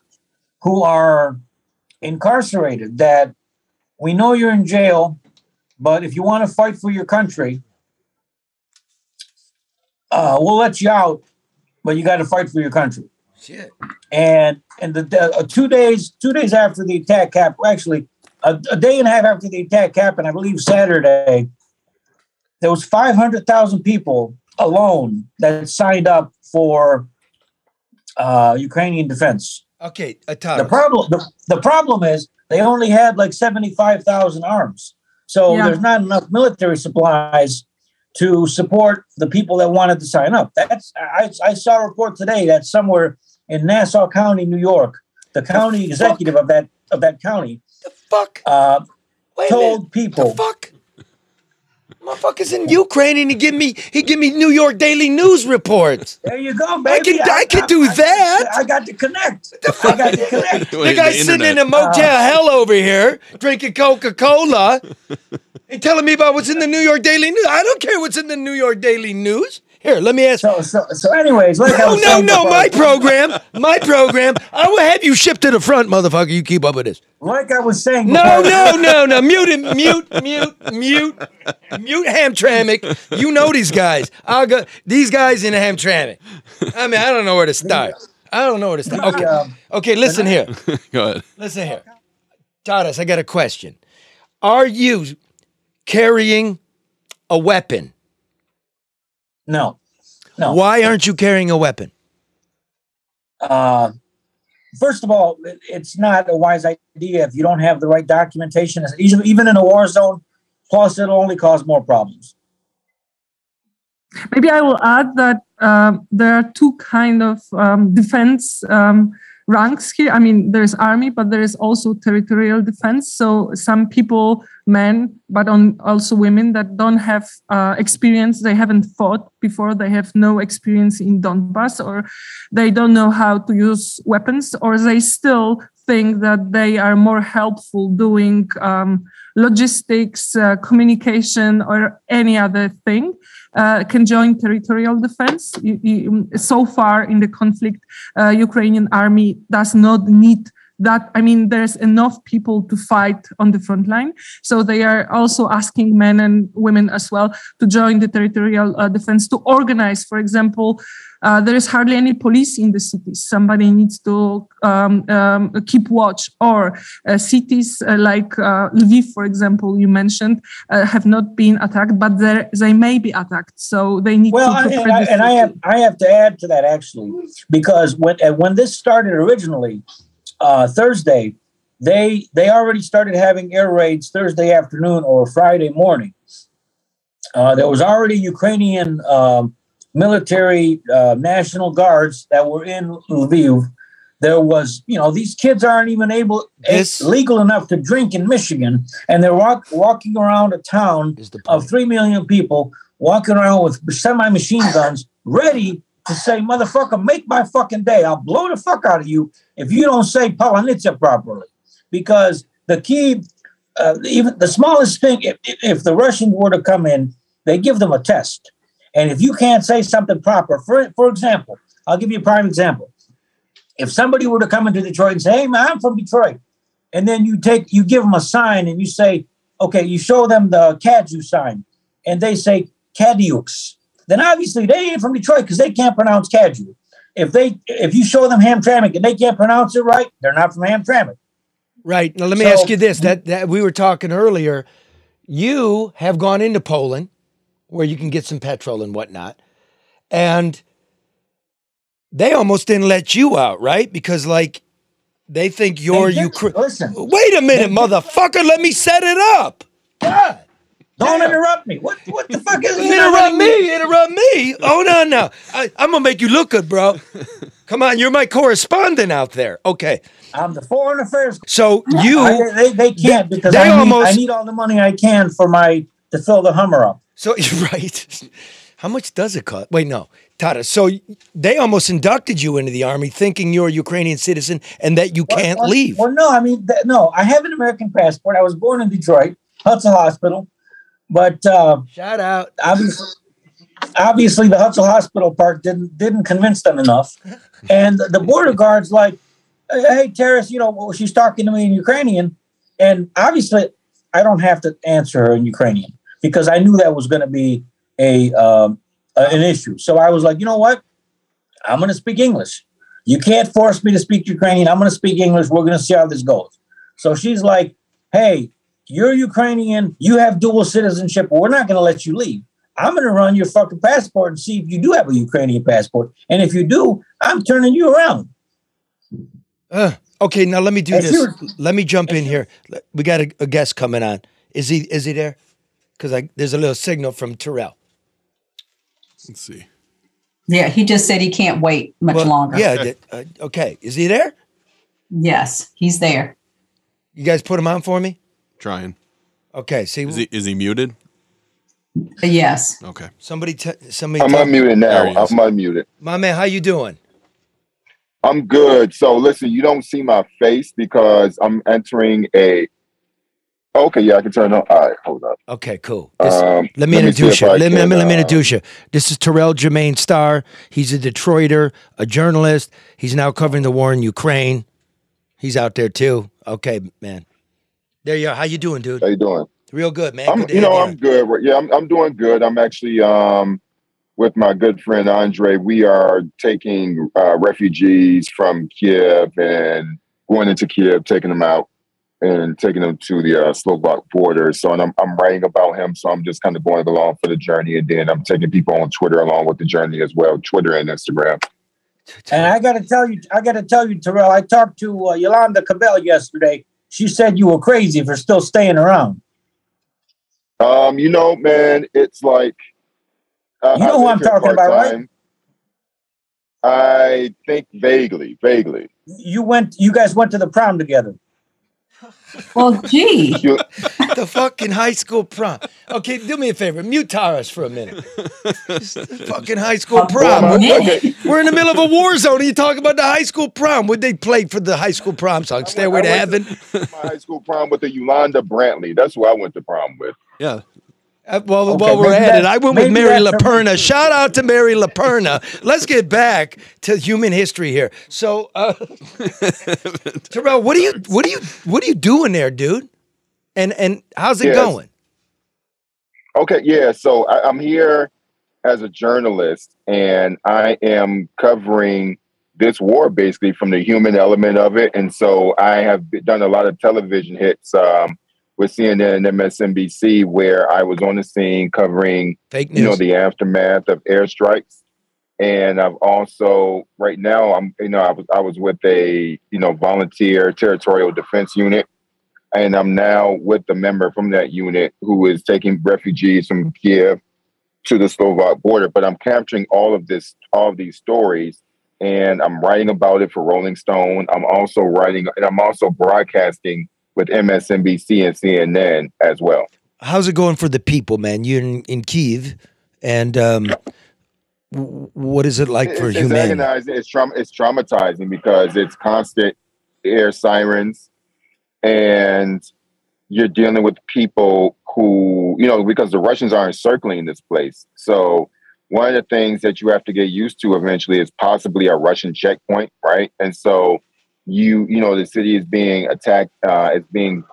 who are incarcerated that we know you're in jail, but if you want to fight for your country, uh, we'll let you out, but you got to fight for your country. Shit. And and the, the uh, two days two days after the attack happened, actually a, a day and a half after the attack happened, I believe Saturday, there was five hundred thousand people alone that signed up for uh, Ukrainian defense. Okay, a The problem the, the problem is they only had like 75,000 arms. So Yeah. there's not enough military supplies to support the people that wanted to sign up. That's I, I saw a report today that somewhere in Nassau County, New York, the county executive of that of that county the fuck uh, Wait a told people the fuck Motherfuckers in Ukraine and he give me he give me New York Daily News reports. There you go, I baby. can I, can do that. I got to connect. The fuck? I got to connect. the guy's sitting in a motel hell over here drinking Coca Cola and telling me about what's in the New York Daily News. I don't care what's in the New York Daily News. Here, let me ask. So, so, so anyways, like I no, was no, saying no, before- my program, my program. I will have you shipped to the front, motherfucker. You keep up with this. Like I was saying. No, before- no, no, no. Mute it. Mute, mute, mute, mute Hamtramck. You know these guys. I'll go. These guys in Hamtramck. I mean, I don't know where to start. I don't know where to start. Okay, okay. Listen here. Go ahead. Listen here. Taras, I got a question. Are you carrying a weapon? No. No. Why aren't you carrying a weapon? Uh, first of all, it- it's not a wise idea if you don't have the right documentation. Even even in a war zone, plus it'll only cause more problems. Maybe I will add that um, there are two kind of um, defense um, ranks here. I mean, there's army, but there is also territorial defense. So some people, men, but on also women that don't have uh, experience, they haven't fought before, they have no experience in Donbass, or they don't know how to use weapons, or they still think that they are more helpful doing um, logistics, uh, communication, or any other thing uh, can join territorial defense. You- so far in the conflict, uh, Ukrainian army does not need that. I mean, there's enough people to fight on the front line. So they are also asking men and women as well to join the territorial uh, defense to organize. For example, uh, there is hardly any police in the cities. Somebody needs to um, um, keep watch. Or uh, cities uh, like uh, Lviv, for example, you mentioned, uh, have not been attacked, but they may be attacked. So they need Well, to Well, and, I, and I have I have to add to that actually because when when this started originally uh, Thursday, they they already started having air raids Thursday afternoon or Friday morning. Uh, there was already Ukrainian um, military uh, national guards that were in Lviv. There was, you know, these kids aren't even able This- legal enough to drink in Michigan, and they're walk, walking around a town of three million people, walking around with semi-machine guns, ready to say, "Motherfucker, make my fucking day! I'll blow the fuck out of you if you don't say Palanitsa properly." Because the key, uh, even the smallest thing, if, if if the Russians were to come in, they give them a test, and if you can't say something proper, for for example, I'll give you a prime example. If somebody were to come into Detroit and say, "Hey, man, I'm from Detroit," and then you take you give them a sign and you say, "Okay," you show them the Cadieux sign, and they say Cadiux, then obviously they ain't from Detroit because they can't pronounce Cadieux. If they if you show them Hamtramck and they can't pronounce it right, they're not from Hamtramck. Right. Now let me So- ask you this. That that we were talking earlier. You have gone into Poland where you can get some petrol and whatnot. And they almost didn't let you out, right? Because like they think you're Ukraine. Listen, Wait a minute, motherfucker. Let me set it up. don't interrupt me. What what the fuck is Interrupt me. Interrupt me. Oh, Hold on now. I, I'm gonna make you look good, bro. Come on, you're my correspondent out there. Okay. I'm the foreign affairs. So you I- they, they can't because they I, need, almost- I need all the money I can for my to fill the Hummer up. So you're right. How much does it cost? Wait, no, Tata. So they almost inducted you into the army, thinking you're a Ukrainian citizen and that you can't well, leave. Well, no, I mean, th- no, I have an American passport. I was born in Detroit, Hudson Hospital, but uh, Shout out. obviously, obviously, the Hudson Hospital part didn't didn't convince them enough, and the border guards like, hey, Taras, you know, well, she's talking to me in Ukrainian, and obviously, I don't have to answer her in Ukrainian because I knew that was going to be a um, an issue. So I was like, you know what? I'm going to speak English. You can't force me to speak Ukrainian. I'm going to speak English. We're going to see how this goes. So she's like, hey, you're Ukrainian. You have dual citizenship. We're not going to let you leave. I'm going to run your fucking passport and see if you do have a Ukrainian passport. And if you do, I'm turning you around. Uh, okay, now let me do this. let me jump in here. We got a, a guest coming on. Is he is he there? Because I there's a little signal from Terrell. Let's see. Yeah, he just said he can't wait much Well, longer. Yeah. uh, okay. Is he there? Yes, he's there. You guys put him on for me. Trying. Okay. See, Is he is he muted? Yes. Okay. somebody t- somebody. I'm tell- unmuted now. I'm unmuted. My man, how you doing? I'm good. So listen, you don't see my face because I'm entering a. Okay, yeah, I can turn on. All right, hold up. Okay, cool. This- Um, let me let introduce see you. Let me, let can, me let me uh, introduce you. This is Terrell Jermaine Starr. He's a Detroiter, a journalist. He's now covering the war in Ukraine. He's out there too. Okay, man. There you are. How you doing, dude? How you doing? Real good, man. I'm, Good you know. I'm good. Yeah, I'm, I'm doing good. I'm actually um, with my good friend Andre. We are taking uh, refugees from Kiev and going into Kiev, taking them out and taking them to the uh, Slovak border. So, and I'm, I'm writing about him. So I'm just kind of going along for the journey, and then I'm taking people on Twitter along with the journey as well, Twitter and Instagram. And I got to tell you, I got to tell you, Terrell. I talked to uh, Yolanda Cabell yesterday. She said you were crazy for still staying around. Um, you know, man, it's like uh, You know I who I'm talking about, right? I think vaguely, vaguely. You went, you guys went to the prom together. Well, gee. The fucking high school prom. Okay, do me a favor. Mute Taras for a minute. Fucking high school prom. We're, okay. we're in the middle of a war zone. and You talking about the high school prom. Would they play for the high school prom song? Stairway to I went Heaven. my high school prom with the Yolanda Brantley. That's who I went to prom with. Yeah. Uh, well, Okay, while we're maybe at it, I went with Mary that's LaPerna. Shout out to Mary LaPerna. Let's get back to human history here. So, uh, Terrell, what are you, what are you, what are you doing there, dude? And and how's it Yes. going? Okay, yeah. So I, I'm here as a journalist, and I am covering this war basically from the human element of it. And so I have done a lot of television hits um, with CNN and MSNBC, where I was on the scene covering Fake you know the aftermath of airstrikes. And i've also right now i'm you know i was i was with a you know volunteer territorial defense unit. And i'm now with the member from that unit who is taking refugees from kiev to the slovak border. But i'm capturing all of this all of these stories and i'm writing about it for rolling stone. I'm also writing and i'm also broadcasting with msnbc and cnn as well How's it going for the people, man? You're in, in Kiev, and um, what is it like for it's, it's humanity? agonizing. It's traum- It's traumatizing because it's constant air sirens, and you're dealing with people who you know because the Russians are encircling this place. So one of the things that you have to get used to eventually is possibly a Russian checkpoint, right? And so you you know the city is being attacked. Uh, it's being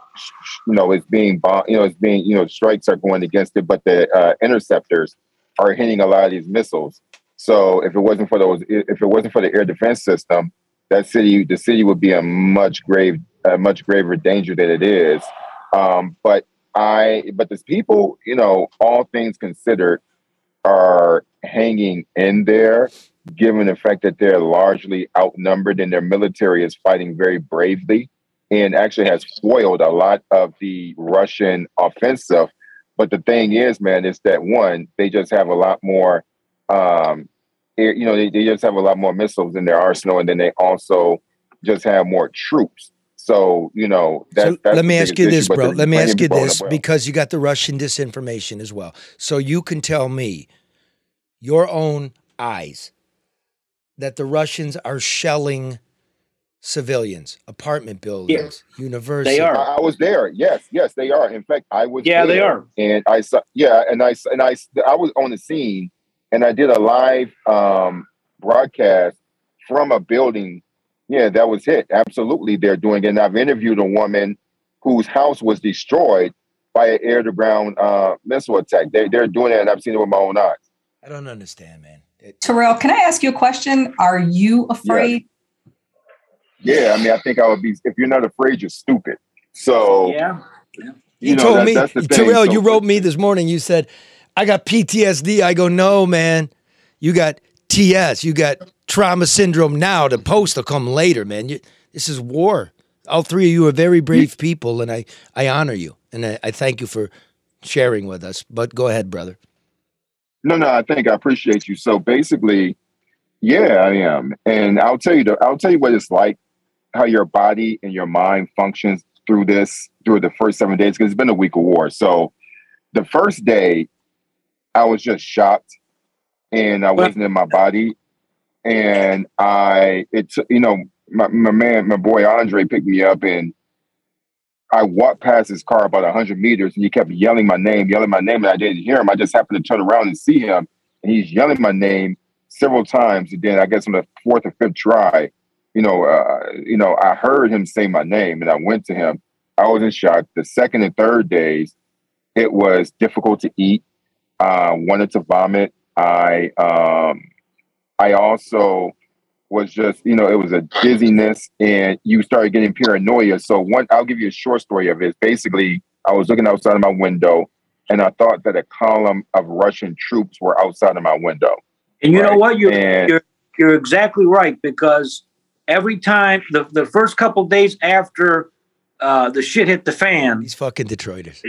you know it's being bomb- you know it's being you know strikes are going against it, but the uh, interceptors are hitting a lot of these missiles. So if it wasn't for those, if it wasn't for the air defense system, that city, the city would be a much grave, a much graver danger than it is. Um, but I, but these people, you know, all things considered, are hanging in there, given the fact that they're largely outnumbered and their military is fighting very bravely and actually has foiled a lot of the Russian offensive. But the thing is, man, is that one, they just have a lot more, um, air, you know, they, they just have a lot more missiles in their arsenal, and then they also just have more troops. So you know, that, So that's let me ask you this, but bro. Let me ask you this well. because you got the Russian disinformation as well. So you can tell me your own eyes that the Russians are shelling civilians, apartment buildings, yes. universities. They are. I was there. Yes, yes, they are. In fact, I was. Yeah, they are. And I saw. Yeah, and I and I I was on the scene, and I did a live um, broadcast from a building. Yeah, that was hit. Absolutely, they're doing it. And I've interviewed a woman whose house was destroyed by an air-to-ground uh, missile attack. They, they're doing it, and I've seen it with my own eyes. I don't understand, man. Terrell, can I ask you a question? Are you afraid? Yeah, I mean, I think I would be. If you're not afraid, you're stupid. So yeah, You, you know, told that- me, that's the thing. Terrell, So- you wrote me this morning. You said, I got PTSD. I go, no, man. You got TS. You got trauma syndrome now. The post will come later, man. You, This is war. All three of you are very brave people, and I, I honor you, and I, I thank you for sharing with us. But go ahead, brother. No, no, I think I appreciate you. So basically, yeah, I am, and I'll tell you. The, I'll tell you what it's like, how your body and your mind functions through this through the first seven days because it's been a week of war. So the first day, I was just shocked, and I wasn't in my body, and I it's you know my, my man my boy Andre picked me up and I walked past his car about 100 meters and he kept yelling my name, yelling my name, and I didn't hear him. I just happened to turn around and see him, and he's yelling my name several times. And then I guess on the fourth or fifth try, you know, uh, you know, I heard him say my name, and I went to him. I was in shock. The second and third days, it was difficult to eat. Uh, wanted to vomit. I um, I also was just, you know, it was a dizziness and you started getting paranoia. So one I'll give you a short story of it. Basically, I was looking outside of my window and I thought that a column of Russian troops were outside of my window. And you know what? You're, And- you're you're exactly right because every time the, the first couple days after uh, the shit hit the fan, These fucking Detroiters.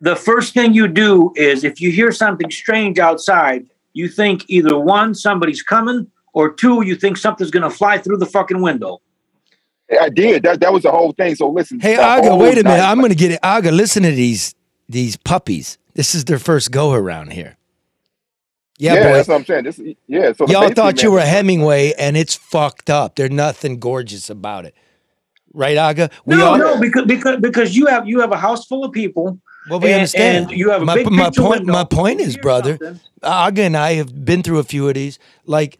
the first thing you do is if you hear something strange outside, you think either one, somebody's coming, or two, you think something's gonna fly through the fucking window. I did. That that was the whole thing. So listen. Hey, Aga, wait a minute. I'm going to get it. Aga, listen to these these puppies. This is their first go around here. Yeah, yeah, boy. that's what I'm saying. This, yeah. So Y'all basically, thought you man, were Hemingway, and it's fucked up. There's nothing gorgeous about it, right, Aga? We no, all no, because because because you have you have a house full of people. well, we and- understand. and you have a my, big my point. window. My point is, brother, something. Aga and I have been through a few of these. Like,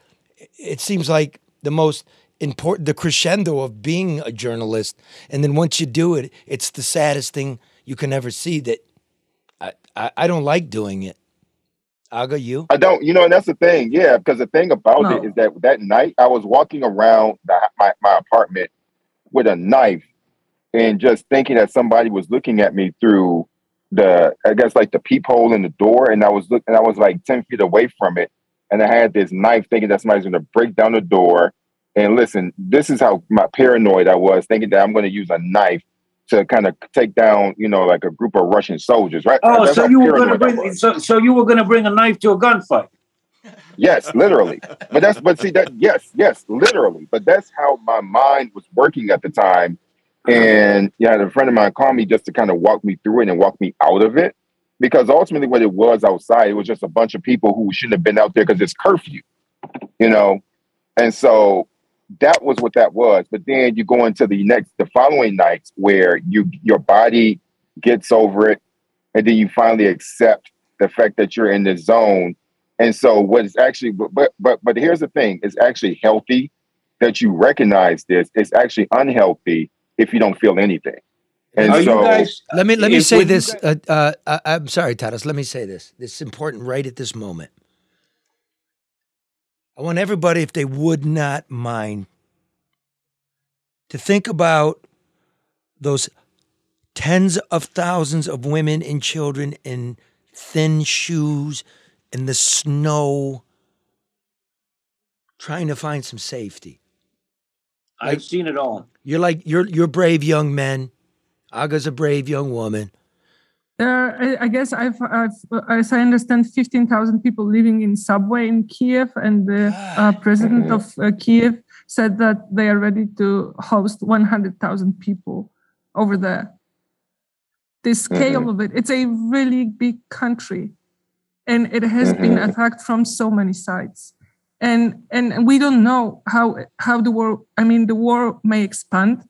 it seems like the most important, the crescendo of being a journalist, and then once you do it, it's the saddest thing you can ever see. That I, I, I don't like doing it. Aga, you? I don't, you know, and that's the thing. Yeah, because the thing about No. it is that that night I was walking around the, my, my apartment with a knife and just thinking that somebody was looking at me through the, I guess, like the peephole in the door. And I was looking, I was like 10 feet away from it. And I had this knife thinking that somebody's going to break down the door. And listen, this is how my paranoid I was, thinking that I'm going to use a knife to kind of take down, you know, like a group of Russian soldiers, right? Oh, That's so you were gonna bring so, so you were gonna bring a knife to a gunfight. Yes, literally. But that's but see that yes, yes, literally. But that's how my mind was working at the time. And yeah, a friend of mine called me just to kind of walk me through it and walk me out of it. Because ultimately what it was outside, it was just a bunch of people who shouldn't have been out there because it's curfew. You know? And so that was what that was. But then you go into the next the following nights where you your body gets over it and then you finally accept the fact that you're in the zone and so what is actually but but but, but here's the thing, it's actually healthy that you recognize this. It's actually unhealthy if you don't feel anything. And Are so you guys? Let me let me say this. guys- Uh, uh, I, I'm sorry, Taras. Let me say this. This is important right at this moment. I want everybody, if they would not mind, to think about those tens of thousands of women and children in thin shoes in the snow, trying to find some safety. I've seen it all. You're like you're you're brave young men. Aga's a brave young woman. Are, I, I guess I've, I've, as I understand, 15,000 people living in subway in Kiev, and the uh, president of uh, Kiev said that they are ready to host 100,000 people over there. The scale of it, it's a really big country, and it has been attacked from so many sides. And, and we don't know how how the war. I mean, the war may expand,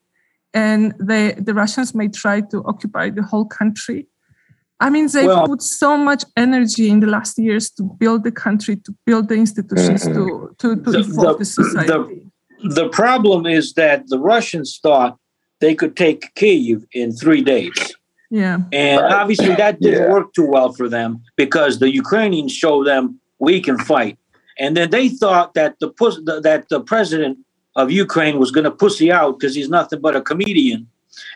and the the Russians may try to occupy the whole country. I mean, they Well- put so much energy in the last years to build the country, to build the institutions, mm-hmm. to to, to The- evolve the- the, society. The problem is that the Russians thought they could take Kyiv in three days. yeah, And Right. obviously that didn't Yeah. work too well for them because the Ukrainians showed them we can fight. And then they thought that the that the president of Ukraine was going to pussy out because he's nothing but a comedian.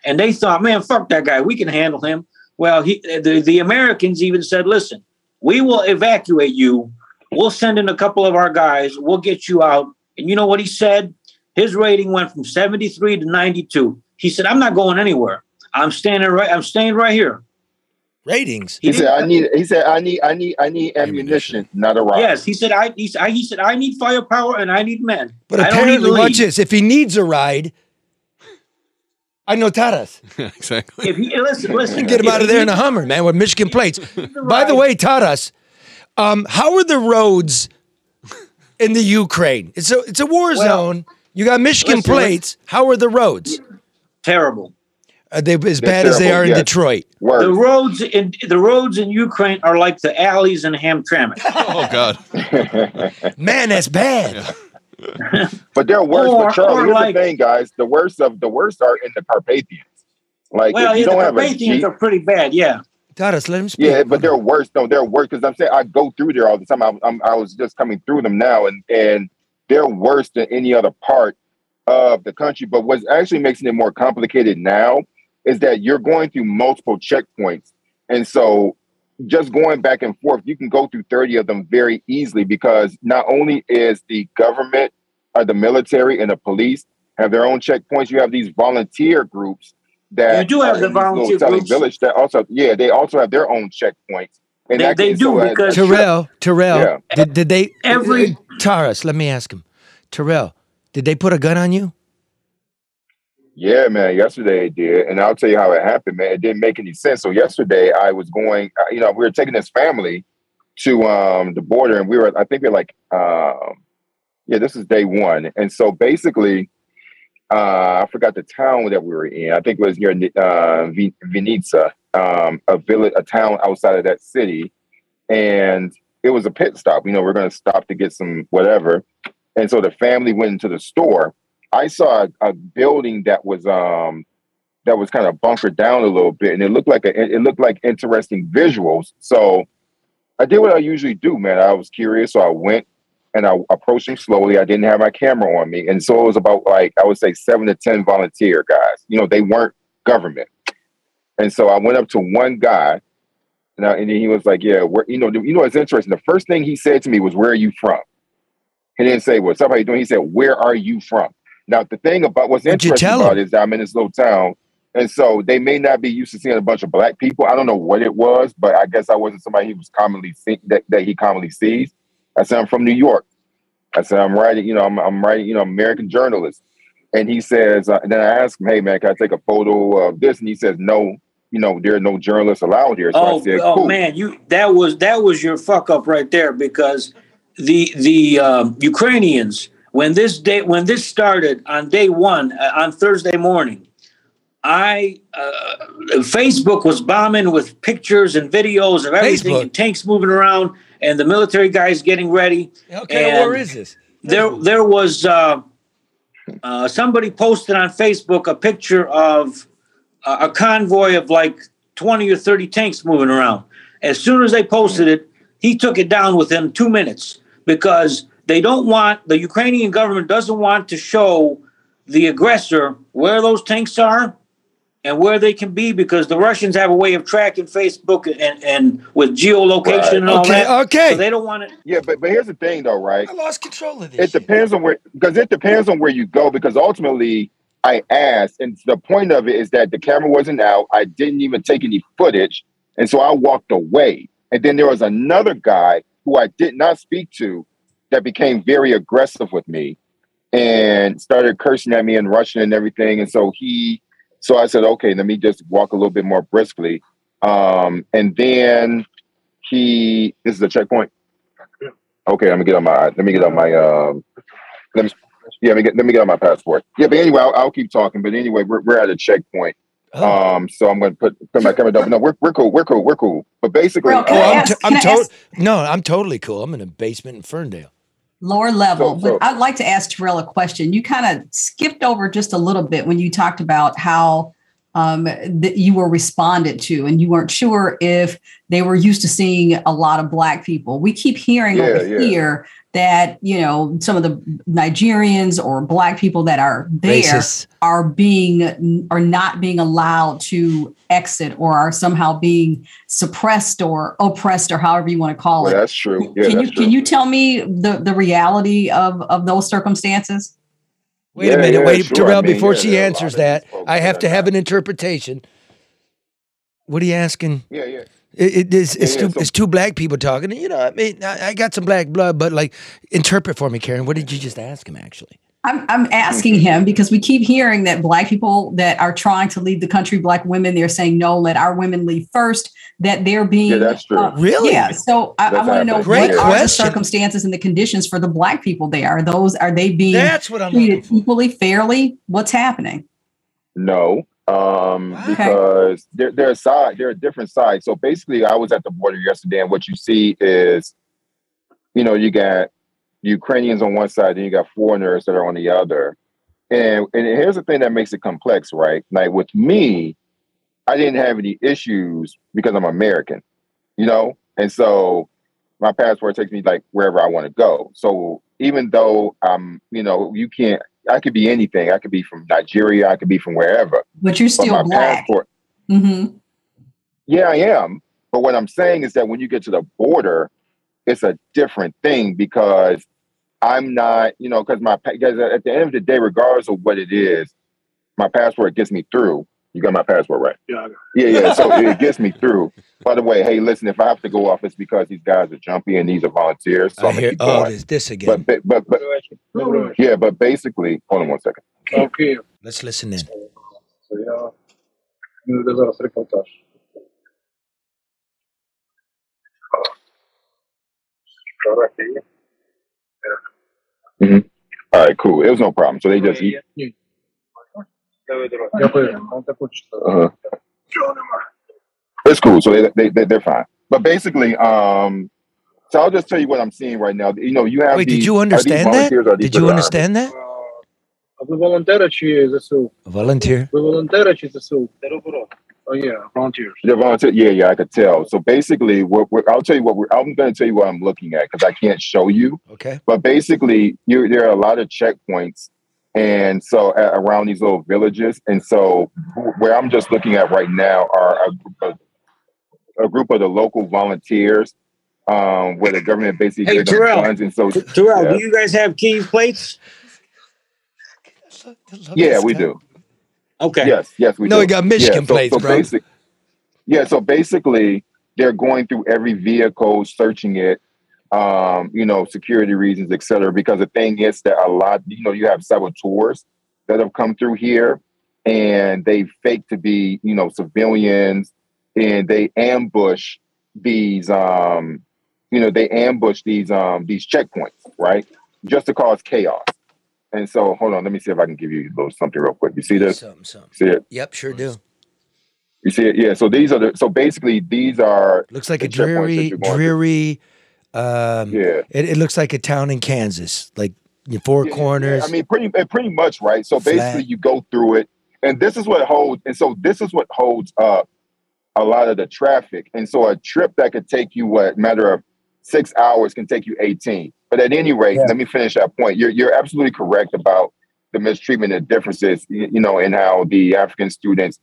And they thought, man, fuck that guy. We can handle him. Well, he, the, the Americans even said, listen, we will evacuate you. We'll send in a couple of our guys. We'll get you out. And you know what he said? His rating went from 73 to 92. He said, "I'm not going anywhere. I'm standing right. I'm staying right here." Ratings. He said, "I need." He said, "I need. I need. I need ammunition, not a rock." Yes, he said. I he, said- I he said I need firepower and I need men. But I don't need apparently, to watch this. If he needs a ride, I know Taras. exactly. If he listen, listen, Get him if out of he there in a Hummer, man, with Michigan plates. By the way, Taras, um, how are the roads in the Ukraine? It's a it's a war zone. You got Michigan listen, plates. How are the roads? Terrible. Are they as They're bad as they terrible, are in yes. Detroit? The roads in the roads in Ukraine are like the alleys in Hamtramck. oh God. Man, that's bad. But they're worse. Or- but Charlie, or here's like- the thing, guys. The worst of the worst are in the Carpathians. Like well, if you yeah, the don't have a Carpathians Jeep, are pretty bad. Yeah. Taras, let him speak. yeah, but they're worse. No, they're worse because I'm saying I go through there all the time. I, I'm, I was just coming through them now, and and they're worse than any other part of the country. But what's actually making it more complicated now is that you're going through multiple checkpoints, and so just going back and forth, you can go through 30 of them very easily because not only is the government or the military and the police have their own checkpoints, you have these volunteer groups that You do have the in volunteer groups. village that also yeah they also have their own checkpoints and They- they do so, because- Terrell, Terrell, Yeah. did, did they Every- Taras, Let me ask him. Terrell, did they put a gun on you? Yeah, man. Yesterday it did, and I'll tell you how it happened, man. It didn't make any sense. So yesterday I was going, uh, you know, we were taking this family to um the border, and we were, I think we are like, um, yeah, this is day one, and so basically, uh, I forgot the town that we were in. I think it was near uh, Vi- Vinnytsia, um, a village, a town outside of that city, and it was a pit stop. You know, we're going to stop to get some whatever, and so the family went into the store. I saw a, a building that was um that was kind of bunkered down a little bit, and it looked like a, it looked like interesting visuals. So I did what I usually do, man. I was curious, so I went and I approached him slowly. I didn't have my camera on me, and so it was about like I would say seven to ten volunteer guys. You know, they weren't government, and so I went up to one guy, and, I, and he was like, "Yeah, where you know, you know, it's interesting." The first thing he said to me was, "Where are you from?" He didn't say, "What's up? How you doing?" He said, "Where are you from?" Now, the thing about what's What'd interesting about him? it is that I'm in this little town, and so they may not be used to seeing a bunch of black people. I don't know what it was, but I guess I wasn't somebody he was commonly see, that, that he commonly sees. I said I'm from New York. I said I'm writing, you know, I'm, I'm writing, you know, American journalist. And he says, uh, and then I asked him, hey man, can I take a photo of this? And he says, no, you know, there are no journalists allowed here. So oh, I said, oh cool. man, you that was that was your fuck up right there because the the um, Ukrainians when this day when this started on day one uh, on Thursday morning, I uh, Facebook was bombing with pictures and videos of everything, Facebook? and tanks moving around, and the military guys getting ready. Okay, kind of war And is this? There, there was uh, uh, somebody posted on Facebook a picture of a a convoy of like 20 or 30 tanks moving around. As soon as they posted it, he took it down within two minutes because they don't want, the Ukrainian government doesn't want to show the aggressor where those tanks are and where they can be because the Russians have a way of tracking Facebook and, and with geolocation and all Okay, that. okay. So they don't want it. Yeah, but but here's the thing though, right? I lost control of this. It depends on where because it depends on where you go because ultimately I asked and the point of it is that the camera wasn't out. I didn't even take any footage. And so I walked away. And then there was another guy who I did not speak to that became very aggressive with me and started cursing at me in Russian and everything. And so he so I said, okay, let me just walk a little bit more briskly. Um, and then he this is a checkpoint. Okay, let me get on my let me get on my um let me yeah let me get let me get on my passport. Yeah, but anyway, I'll, I'll keep talking. But anyway, we're we're at a checkpoint. Um, so I'm going to put put my camera down. No, we're we're cool. We're cool. We're cool. But basically, Bro, can Oh, I I'm, ask- t- can I'm I to- no, I'm totally cool. I'm in a basement in Ferndale. Lower level. So- so- but I'd like to ask Terrell a question. You kind of skipped over just a little bit when you talked about how um, that you were responded to, and you weren't sure if they were used to seeing a lot of black people. We keep hearing Yeah, over yeah. here that you know some of the Nigerians or black people that are there Racist. are being are not being allowed to exit or are somehow being suppressed or oppressed or however you want to call it that's true. Yeah, can you true. can you tell me the the reality of of those circumstances? Wait Yeah, a minute, yeah, wait, sure. Terrell. I mean, before yeah, she there are a lot answers that, I have to have an interpretation. What are you asking? Yeah, yeah. It, it, it's, it's, two, so- it's two black people talking. You know, I mean, I, I got some black blood, but like, interpret for me, Karen. What did you just ask him, actually? I'm, I'm asking him because we keep hearing that black people that are trying to lead the country, black women, they're saying no, let our women lead first. That they're being Yeah, that's true. uh, Really? Yeah. So I, I want to know. Great what are the circumstances and the conditions for the black people there? Are those are they being That's what I'm treated equally, fairly? What's happening? No, um, Why? because there there are side there are different sides. So basically, I was at the border yesterday, and what you see is, you know, you got Ukrainians on one side, and you got foreigners that are on the other. And and here's the thing that makes it complex, right? Like with me, I didn't have any issues because I'm American, you know, and so my passport takes me like wherever I want to go. So even though I'm, you know, you can't. I could be anything. I could be from Nigeria. I could be from wherever. But you're But still my black. passport, hmm yeah, I am. But what I'm saying is that when you get to the border, it's a different thing because I'm not, you know, because my because at the end of the day, regardless of what it is, my password gets me through. You got my password right? Yeah, yeah, yeah. So it gets me through. By the way, hey, listen, if I have to go off, it's because these guys are jumpy and these are volunteers. So I I'm hear, oh, is this again. But but but, but yeah, but basically, hold on one second. Okay. Let's listen in. це я де зараз репортаж. Фотографії. All right, cool. It was no problem. So they just eat. Ні. Дякую. Ну, так от що. Uh-huh. Чого нема? It's cool. So they, they, they they're fine. But basically, um, so I'll just tell you what I'm seeing right now. You know, you have Wait, these, did you are these understand that? volunteers or are these Did you Red understand that? А ви волонтери чи ЗСУ? Volunteer. Ви волонтери чи ЗСУ? Oh yeah, volunteers. Yeah, They're volunteer. Yeah, yeah, I could tell. So basically, what, what I'll tell you what we're, I'm going to tell you what I'm looking at because I can't show you. Okay. But basically, you there are a lot of checkpoints, and so uh, around these little villages, and so where I'm just looking at right now are a group of, a group of the local volunteers, um, where the government basically Hey, Terrell. funds, and so Terrell, Yeah. do you guys have key plates? yeah, we do. Okay. Yes, yes, we No, do. we got Michigan yeah, so, plates, so bro. Basic, yeah, so basically, they're going through every vehicle, searching it, um, you know, security reasons, et cetera. Because the thing is that a lot, you know, you have saboteurs that have come through here, and they fake to be, you know, civilians, and they ambush these, um, you know, they ambush these, um, these checkpoints, right, just to cause chaos. And so, hold on, let me see if I can give you a little something real quick. You see this? Something, something. See it? Yep, sure do. You see it? Yeah. So these are the. So basically, these are. Looks like a dreary, you're going through. dreary. Um, Yeah. It, it looks like a town in Kansas, like four Yeah, yeah, corners. I mean, pretty uh, pretty much, right? So Flat. basically, you go through it, and this is what holds. And so this is what holds up a lot of the traffic. And so a trip that could take you what matter of six hours can take you eighteen. But at any rate, Yeah. let me finish that point. You're you're absolutely correct about the mistreatment and differences, you know, in how the African students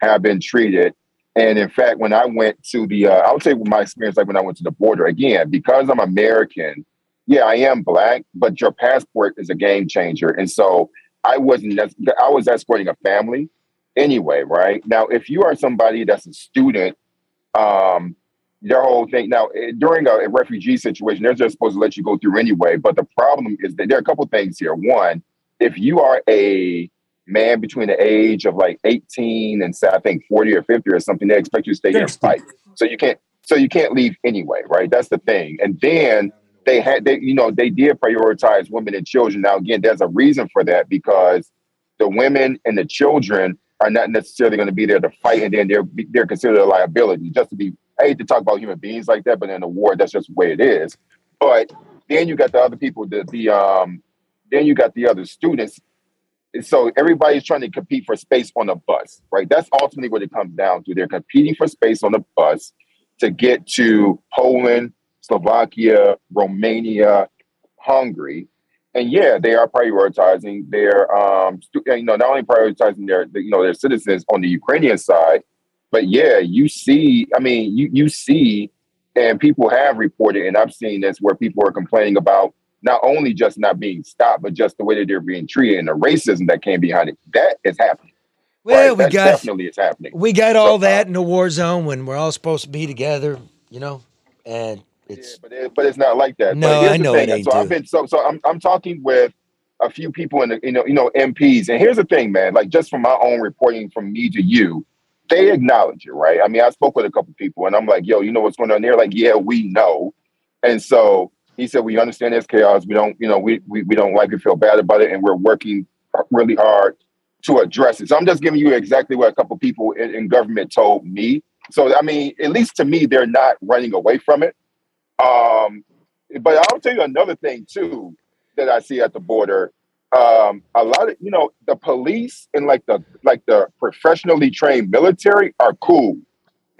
have been treated. And in fact, when I went to the, uh, I would say my experience like when I went to the border again, because I'm American, yeah, I am black, but your passport is a game changer. And so I wasn't, I was escorting a family anyway, right? Now, if you are somebody that's a student, um, their whole thing, now eh, during a, a refugee situation, they're just supposed to let you go through anyway. But the problem is that there are a couple things here. One, if you are a man between the age of like 18 and say I think 40 or 50 or something, they expect you to stay here and fight. So you can't so you can't leave anyway, right? That's the thing. And then they had they, you know, they did prioritize women and children. Now again, there's a reason for that because the women and the children are not necessarily going to be there to fight, and then they're they're considered a liability. Just to be, I hate to talk about human beings like that, but in a war, that's just the way it is. But then you got the other people, the the um, then you got the other students. So everybody's trying to compete for space on the bus, right? That's ultimately what it comes down to. They're competing for space on the bus to get to Poland, Slovakia, Romania, Hungary, and yeah, they are prioritizing their, um, stu- you know, not only prioritizing their, you know, their citizens on the Ukrainian side, but yeah, you see, I mean, you you see, and people have reported, and I've seen this where people are complaining about not only just not being stopped, but just the way that they're being treated and the racism that came behind it. That is happening. Well, right? we That got definitely is happening. we got all that um, in the war zone when we're all supposed to be together, you know, and it's but it, but it's not like that. No, I know thing. it ain't, So I've been so so I'm I'm talking with a few people in the you know you know MPs, and here's the thing, man. Like just from my own reporting from me to you, they acknowledge it, right? I mean, I spoke with a couple people, and I'm like, yo, you know what's going on? They're like, yeah, we know. And so he said, we understand there's chaos. We don't, you know, we we, we don't like it, feel bad about it, and we're working really hard to address it. So I'm just giving you exactly what a couple people in, in government told me. So I mean, at least to me, they're not running away from it. Um, but I'll tell you another thing too that I see at the border. Um, a lot of you know the police and like the like the professionally trained military are cool.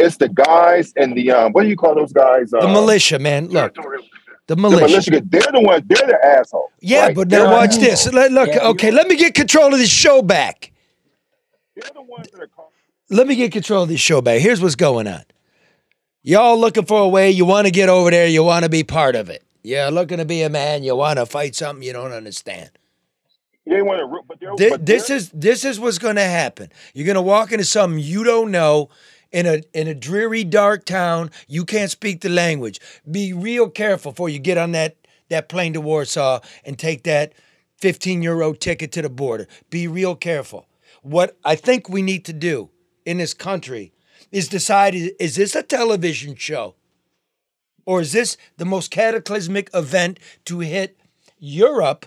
It's the guys and the um, what do you call those guys? the Um, militia, man. Look, the the militia. militia. They're the ones. They're the asshole. Yeah, right? but They're now watch this. Let- Look, okay, let me get control of this show back. Let me get control of this show back. Here's what's going on. Y'all looking for a way, you want to get over there, you want to be part of it. You're looking to be a man, you want to fight something you don't understand. They want to, but they're, Thi- but this is this is what's going to happen. You're going to walk into something you don't know in a in a dreary dark town. You can't speak the language. Be real careful before you get on that that plane to Warsaw and take that 15 euro ticket to the border. Be real careful. What I think we need to do in this country is decide is this a television show or is this the most cataclysmic event to hit Europe?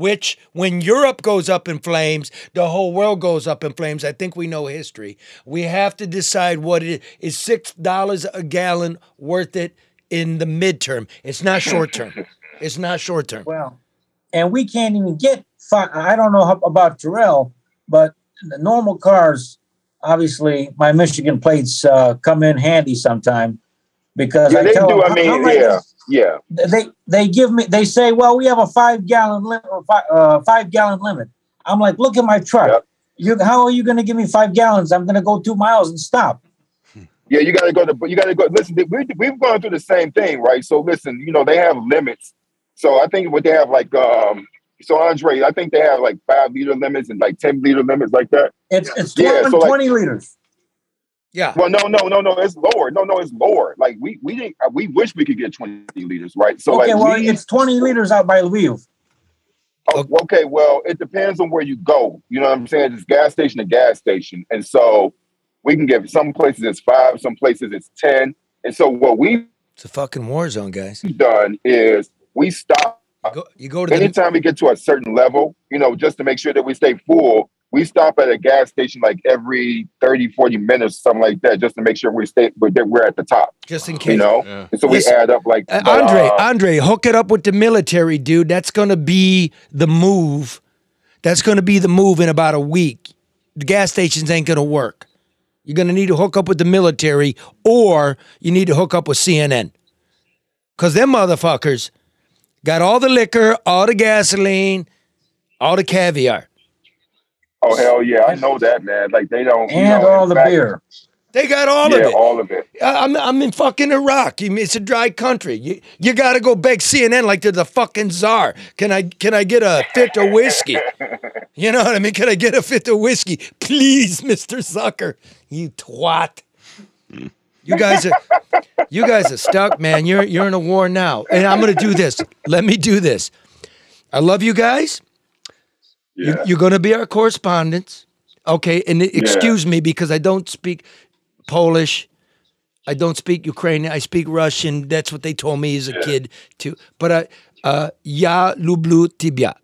Which when Europe goes up in flames, the whole world goes up in flames. I think we know history. We have to decide what it is. Is six dollars a gallon worth it in the midterm? It's not short term. It's not short term. Well, and we can't even get. Fi- I don't know how, about Terrell, but the normal cars, obviously, my Michigan plates uh, come in handy sometime because yeah, I they tell do. them, I mean, how am yeah, gonna-" yeah. they they give me they say, well, we have a five gallon limit, or five, uh, five gallon limit. I'm like, look at my truck. You, how are you going to give me five gallons? I'm going to go two miles and stop. Yeah, you got to go to. You got to go. Listen, we, we've gone through the same thing, right? So listen, you know they have limits. So I think what they have like, um so Andre, I think they have like five liter limits and like ten liter limits like that. It's it's Yeah, and so, like- 20 liters. Yeah. Well, no, no, no, no. It's lower. No, no, it's lower. Like we we didn't. uh, We wish we could get twenty liters, right? So okay, like well, we, it's 20 liters out by Lviv. Oh, okay, well, it depends on where you go. You know what I'm saying? It's gas station to gas station. And so we can get some places it's five, some places it's 10. And so what we've It's a fucking war zone, guys. done is we stop. You go, you go to the Anytime we get to a certain level, you know, just to make sure that we stay full, we stop at a gas station like every 30, 40 minutes, something like that, just to make sure we stay, we're, that we're at the top. just in case. You know? And so we Listen, add up like. Uh, but, Andre, uh, Andre, hook it up with the military, dude. That's going to be the move. That's going to be the move in about a week. The gas stations ain't going to work. You're going to need to hook up with the military or you need to hook up with CNN. Because them motherfuckers got all the liquor, all the gasoline, all the caviar. Oh, hell yeah. I know that, man. Like they don't. you And know, all the fact- beer. They got all yeah, of it. all of it. I- I'm, I'm in fucking Iraq. It's a dry country. You, you got to go beg CNN like they're the fucking czar. Can I can I get a fifth of whiskey? You know what I mean? Can I get a fifth of whiskey, please, Mister Zucker? You twat. You guys are you guys are stuck, man. You're you're in a war now, and I'm gonna do this. Let me do this. I love you guys. You, you're gonna be our correspondents, okay? And excuse me because I don't speak Polish. I don't speak Ukrainian. I speak Russian. That's what they told me as a kid too. But I, uh, я люблю тебя,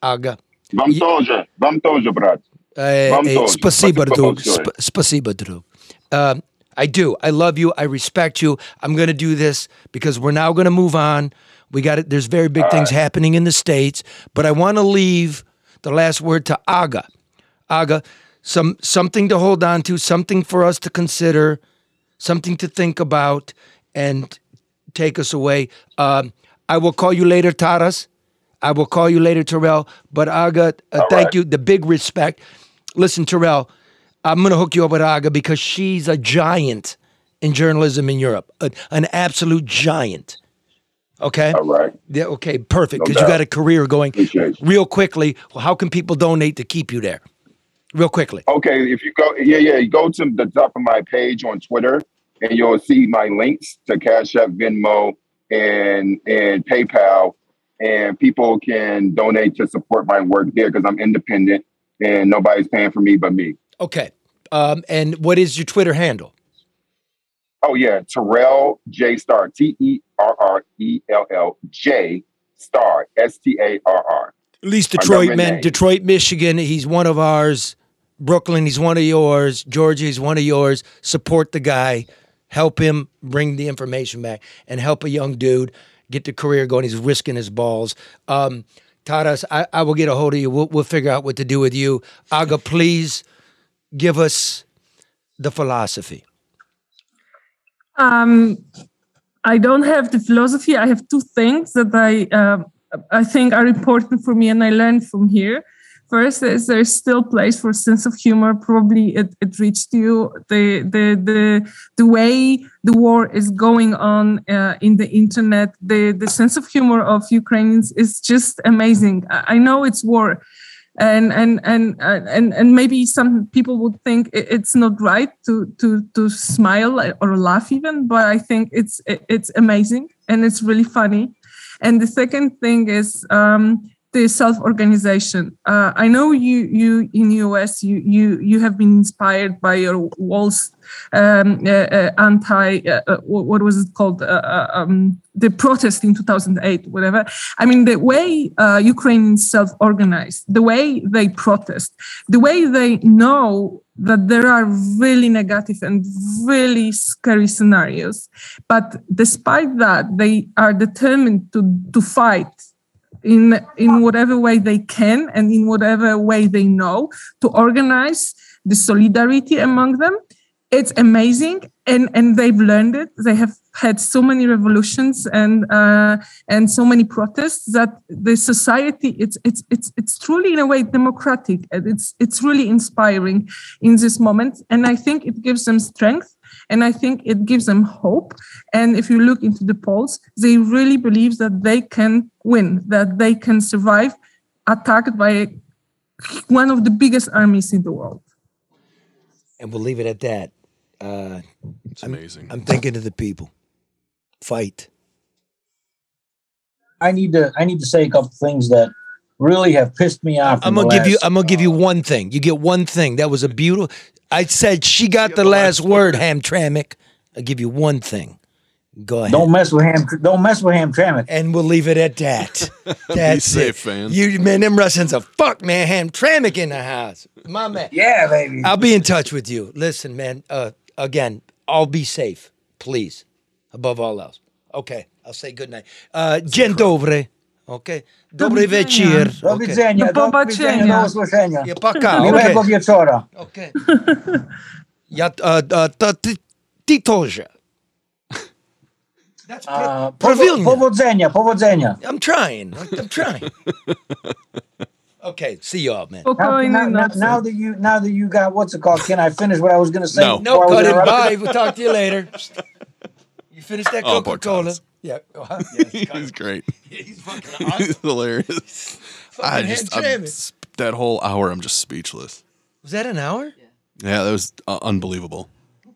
Ага. Вам тоже, вам тоже, брат. Э, Вам э, тоже. Спасибо, Спасибо друг. большое. Sp- Спасибо, друг. Um, I do. I love you. I respect you. I'm going to do this because we're now going to move on. We got it. There's very big things happening in the states, but I want to leave the last word to Aga. Aga, some something to hold on to, something for us to consider, something to think about, and take us away. Um, I will call you later, Taras. I will call you later, Terrell. But Aga, uh, thank you. The big respect. Listen, Terrell, I'm going to hook you up with Aga because she's a giant in journalism in Europe, a- an absolute giant. Okay. All right. Yeah. Okay. Perfect. No Because you got a career going. Real quickly, well, how can people donate to keep you there? Real quickly. Okay, if you go, yeah, yeah, you go to the top of my page on Twitter, and you'll see my links to Cash App, Venmo, and and PayPal, and people can donate to support my work there because I'm independent and nobody's paying for me but me. Okay. Um, and what is your Twitter handle? Oh yeah, Terrell J Starr, T E R R E L L J Starr, S T A R R. At least Detroit, government man. name. Detroit, Michigan. He's one of ours. Brooklyn, he's one of yours. Georgia, he's one of yours. Support the guy. Help him bring the information back and help a young dude get the career going. He's risking his balls. Um, Taras, I, I will get a hold of you. We'll, we'll figure out what to do with you. Aga, please give us the philosophy. Um, I don't have the philosophy. I have two things that I um I think are important for me, and I learned from here. First is there's still place for sense of humor. Probably it, it reached you the the the the way the war is going on uh, in the internet. The the sense of humor of Ukrainians is just amazing. I know it's war, and and and and and maybe some people would think it's not right to to to smile or laugh even but i think it's it's amazing and it's really funny. And the second thing is um the self-organization. Uh, i know you you in us you you you have been inspired by your walls um, uh, uh, anti uh, uh, what was it called? Uh, um, the protest in 2008 whatever. I mean the way uh, ukrainians self-organized, the way they protest the way they know that there are really negative and really scary scenarios but despite that they are determined to to fight in in whatever way they can and in whatever way they know to organize the solidarity among them. It's amazing and and they've learned it. They have had so many revolutions and uh, and so many protests that the society it's it's it's it's truly in a way democratic and it's it's really inspiring in this moment and i think it gives them strength and i think it gives them hope and if you look into the polls they really believe that they can win that they can survive attacked by one of the biggest armies in the world And we'll leave it at that. Uh, it's amazing. I'm thinking of the people. Fight. I need to I need to say a couple things that really have pissed me off. I'm gonna the give you. I'm gonna give you one thing. You get one thing. That was a beautiful. I said she got the last word. Hamtramck. I give you one thing. Go ahead. Don't mess with Ham. Don't mess with Hamtramck. And we'll leave it at that. That's safe, it. man. You man, them Russians are fuck, man. Hamtramck in the house, my man. Yeah, baby. I'll be in touch with you. Listen, man. Uh, again, I'll be safe, please Above all else. Okay. I'll say good night. Uh, dzień dobry. Okay. Dobry wieczór. Do Okay. widzenia, do widzenia, do usłyszenia. Nie, paka, Miłego okay. wieczora. Okay. Ja, uh, uh, to ty, ty тоже. That's Uh, Prawilnie. powodzenia, powodzenia. I'm trying. I'm, I'm trying. okay. See y'all, man. Now, now, now, now that you now that you got what's it called? Can I finish what I was going to say? No, before I was cut it. interrupted? Bye. We'll talk to you later. You finished that Oh, poor Coca Cola? Thomas. Yeah. Uh-huh. He's great. He's fucking He's awesome. hilarious. I just I'm, that whole hour, I'm just speechless. Was that an hour? Yeah, that was uh, unbelievable.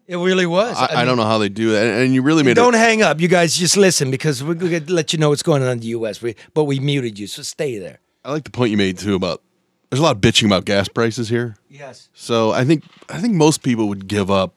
It really was. I, I, mean, don't know how they do that, and, and you really made Don't it. hang up, you guys. Just listen because we're going to let you know what's going on in the U.S. We, but we muted you, so stay there. I like the point you made too about there's a lot of bitching about gas prices here. Yes. So I think I think most people would give up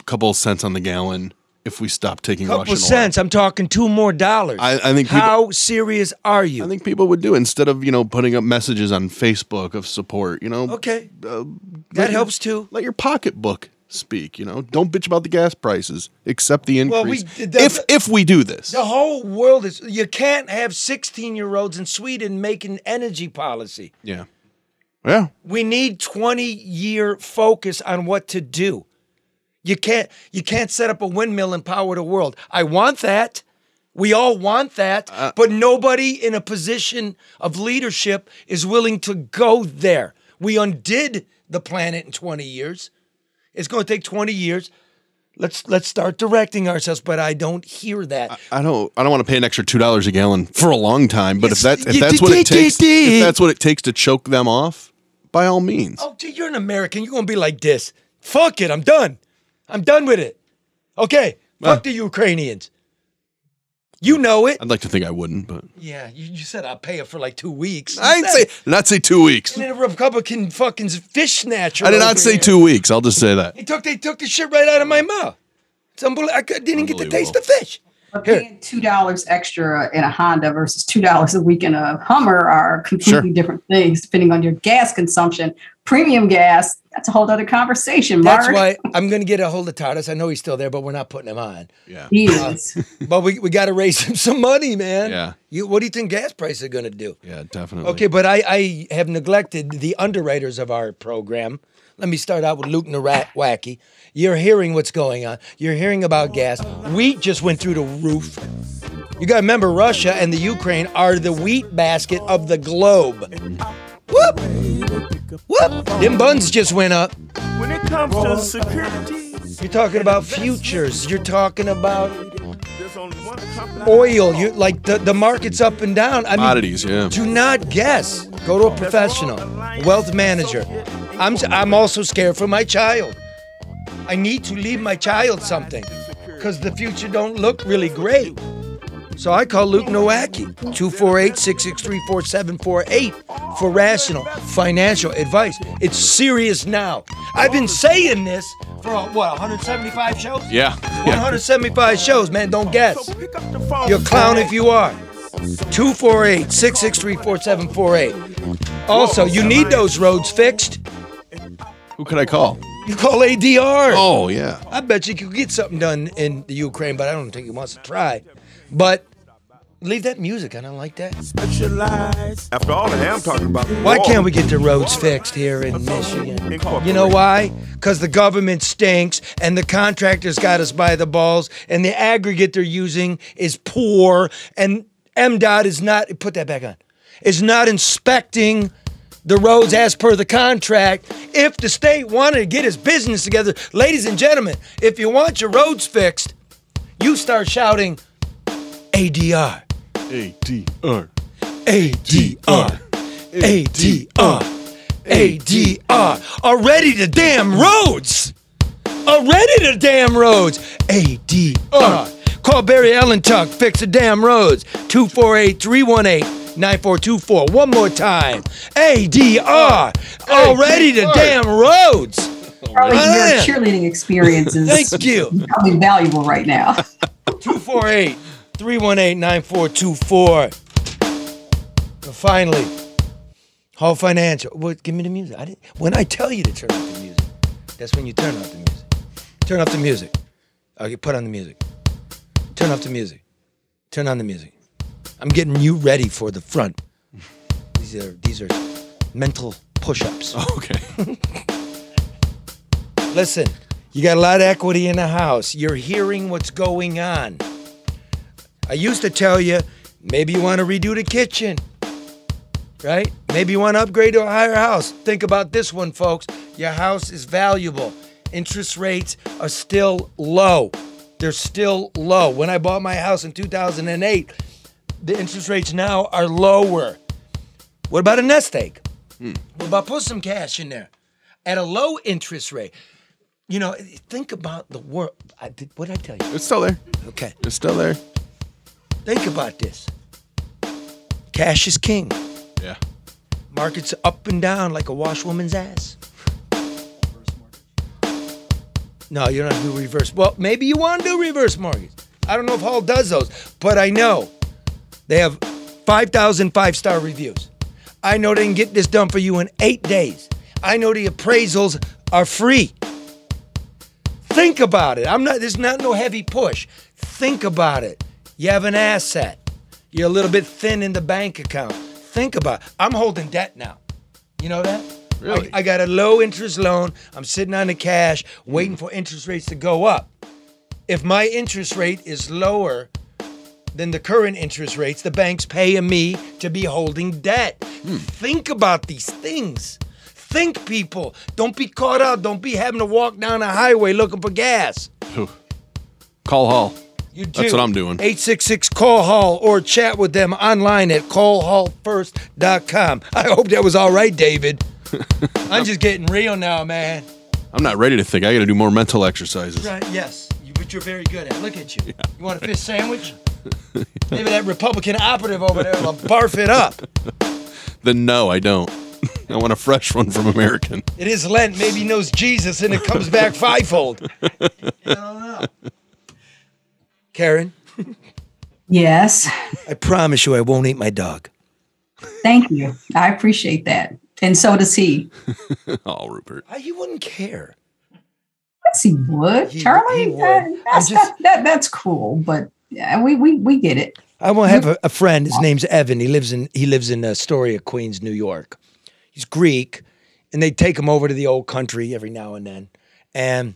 a couple of cents on the gallon if we stop taking Couple Russian cents. I'm talking two more dollars. I, I think people, How serious are you? I think people would do instead of you know putting up messages on Facebook of support. You know, Okay. uh, That your- helps too. Let your pocketbook speak. You know, don't bitch about the gas prices. Accept the increase. Well, we- the- if if we do this, The whole world is. You can't have 16 year olds in Sweden making energy policy. yeah, yeah. We need 20 year focus on what to do. You can't you can't set up a windmill and power the world. I want that. We all want that, Uh, but nobody in a position of leadership is willing to go there. We undid the planet in 20 years. It's going to take 20 years Let's let's start directing ourselves, but I don't hear that. I don't. I don't want to pay an extra two dollars a gallon for a long time. But if that if that's what it takes, if that's what it takes to choke them off, by all means. Oh, dude, you're an American. You're gonna be like this. Fuck it. I'm done. I'm done with it. Okay. Fuck the Ukrainians. You know it. I'd like to think I wouldn't, but Yeah, you, you said I'll pay it for like two weeks. I didn't say not say two weeks. And then a Republican fucking fish snatcher. I did not say here. two weeks. I'll just say that. He took they took the shit right out of my mouth. It's unbelievable. I didn't get to taste the fish. But paying two dollars extra in a Honda versus two dollars a week in a Hummer are completely Sure. different things depending on your gas consumption. Premium gas, that's a whole other conversation, Mark. That's why I'm going to get a hold of Taras. I know he's still there, but we're not putting him on. Yeah. He uh, is. but we, we got to raise him some money, man. Yeah. You, what do you think gas prices are going to do? Yeah, definitely. Okay, but I, I have neglected the underwriters of our program. Let me start out with Luke Nowacki. You're hearing what's going on. You're hearing about gas. Wheat just went through the roof. You got to remember, Russia and the Ukraine are the wheat basket of the globe. Whoop! Whoop! Them buns just went up. When it comes to security, You're talking about futures. You're talking about there's only one company. oil. You like the, the market's up and down. I mean, Commodities, yeah. Do not guess. Go to a professional, wealth manager. I'm I'm also scared for my child. I need to leave my child something because the future don't look really great. So I call Luke Nowacki, 248-663-4748 for rational financial advice. It's serious now. I've been saying this for what, 175 shows? Yeah. 175 shows, man. Don't guess. You're a clown if you are. 248 663 4748. Also, you need those roads fixed. Who could I call? You call ADR. Oh yeah. I bet you could get something done in the Ukraine, but I don't think he wants to try. But leave that music. I don't like that. Specialize. After all the ham talking about. Why can't we get the roads fixed here in Michigan? You know why? Because the government stinks and the contractors got us by the balls and the aggregate they're using is poor and MDOT is not, put that back on, is not inspecting the roads as per the contract. If the state wanted to get its business together, ladies and gentlemen, if you want your roads fixed, you start shouting ADR. ADR. ADR. ADR. ADR. Already the damn roads. Already the damn roads. ADR. Call Barry Allen Tuck. Fix the damn roads. 248 318 9424. One more time. ADR. Already the damn roads. Probably your cheerleading experience is Thank you. probably valuable right now. 248 318 9424. Finally, Hall Financial. What, give me the music. I didn't, when I tell you to turn off the music, that's when you turn off the music. Turn off the music. Okay, put on the music. Turn off the music. Turn on the music. I'm getting you ready for the front. These are these are mental push-ups. Okay. Listen, you got a lot of equity in the house. You're hearing what's going on. I used to tell you, maybe you want to redo the kitchen, right? Maybe you want to upgrade to a higher house. Think about this one, folks. Your house is valuable. Interest rates are still low. They're still low. When I bought my house in 2008, the interest rates now are lower. What about a nest egg? Hmm. What about put some cash in there at a low interest rate? You know, think about the world. I did, what did I tell you? It's still there. Okay. It's still there. Think about this. Cash is king. Yeah. Markets up and down like a washwoman's ass. No, you don't have to do reverse. Well, maybe you want to do reverse mortgage. I don't know if Hall does those, but I know they have 5,000 five star reviews. I know they can get this done for you in eight days. I know the appraisals are free. Think about it. I'm not. There's not no heavy push. Think about it. You have an asset. You're a little bit thin in the bank account. Think about. I'm holding debt now. You know that? Really? I, I got a low interest loan. I'm sitting on the cash, waiting hmm. for interest rates to go up. If my interest rate is lower than the current interest rates, the bank's paying me to be holding debt. Hmm. Think about these things. Think, people. Don't be caught out. Don't be having to walk down a highway looking for gas. Call Hall. You do. That's what I'm doing. 866 call hall or chat with them online at callhallfirst.com. I hope that was all right, David. I'm just getting real now, man. I'm not ready to think. I got to do more mental exercises. Right, yes. You, but you're very good at it. Look at you. You want a fish sandwich? Maybe that Republican operative over there will barf it up. Then no, I don't. I want a fresh one from American. It is Lent. Maybe he knows Jesus and it comes back fivefold. I don't know. Karen, Yes. I promise you I won't eat my dog. Thank you. I appreciate that. And so does he. oh, Rupert. Ah, he wouldn't care. Yes, he would. He- Charlie, he would. that- that's, that, that, that's cool, but yeah, we, we, we get it. I will have a, a friend. His name's Evan. He lives in he lives in uh, Astoria, Queens, New York. He's Greek, and they take him over to the old country every now and then. And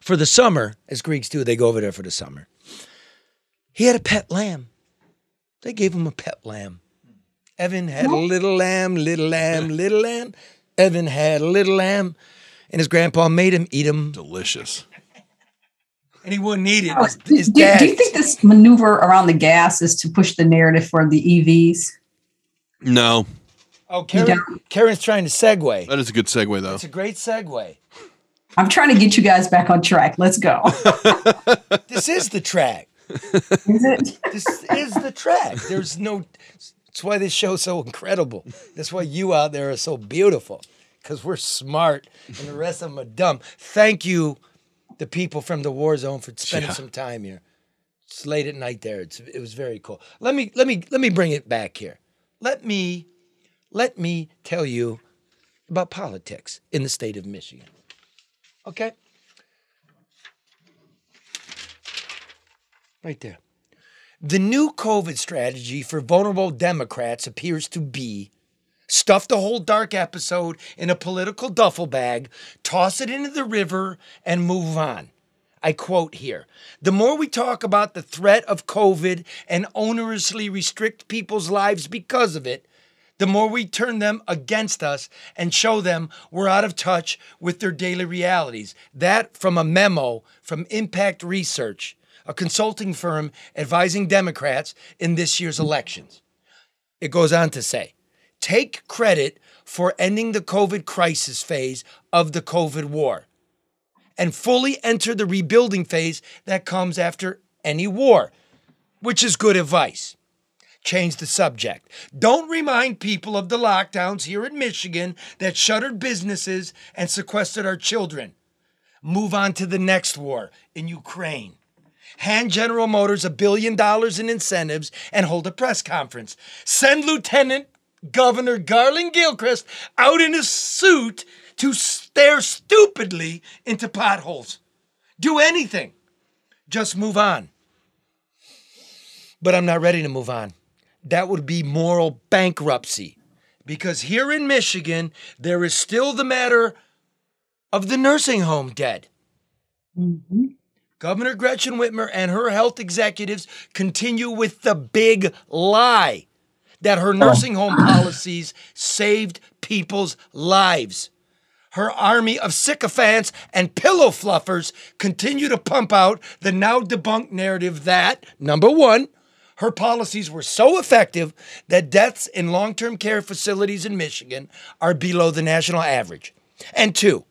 for the summer, as Greeks do, they go over there for the summer. He had a pet lamb. They gave him a pet lamb. Evan had a little lamb, little lamb, little lamb. Evan had a little lamb, and his grandpa made him eat him. Delicious. And he wouldn't eat it. Oh, His, his do, do you think this maneuver around the gas is to push the narrative for the EVs? No. oh, Karen, Karen's trying to segue. That is a good segue, though. It's a great segue. I'm trying to get you guys back on track. Let's go. This is the track. Is it? This is the track. There's no. That's why this show's so incredible. That's why you out there are so beautiful, because we're smart and the rest of them are dumb. Thank you, the people from the war zone, for spending Yeah. some time here. It's late at night there. It's, it was very cool. Let me let me let me bring it back here. Let me let me tell you about politics in the state of Michigan. Okay. Right there. The new COVID strategy for vulnerable Democrats appears to be stuff the whole dark episode in a political duffel bag, toss it into the river, and move on. I quote here The more we talk about the threat of COVID and onerously restrict people's lives because of it, the more we turn them against us and show them we're out of touch with their daily realities. That from a memo from Impact Research, a consulting firm advising Democrats in this year's elections. It goes on to say take credit for ending the COVID crisis phase of the COVID war and fully enter the rebuilding phase that comes after any war, which is good advice. Change the subject. Don't remind people of the lockdowns here in Michigan that shuttered businesses and sequestered our children. Move on to the next war in Ukraine. Hand General Motors a billion dollars in incentives and hold a press conference. Send Lieutenant Governor Garlin Gilchrist out in a suit to stare stupidly into potholes. Do anything. Just move on. But I'm not ready to move on. That would be moral bankruptcy. Because here in Michigan, there is still the matter of the nursing home dead. Mm-hmm. Governor Gretchen Whitmer and her health executives continue with the big lie that her oh. nursing home policies saved people's lives. Her army of sycophants and pillow fluffers continue to pump out the now debunked narrative that, number one, her policies were so effective that deaths in long term care facilities in Michigan are below the national average. And two,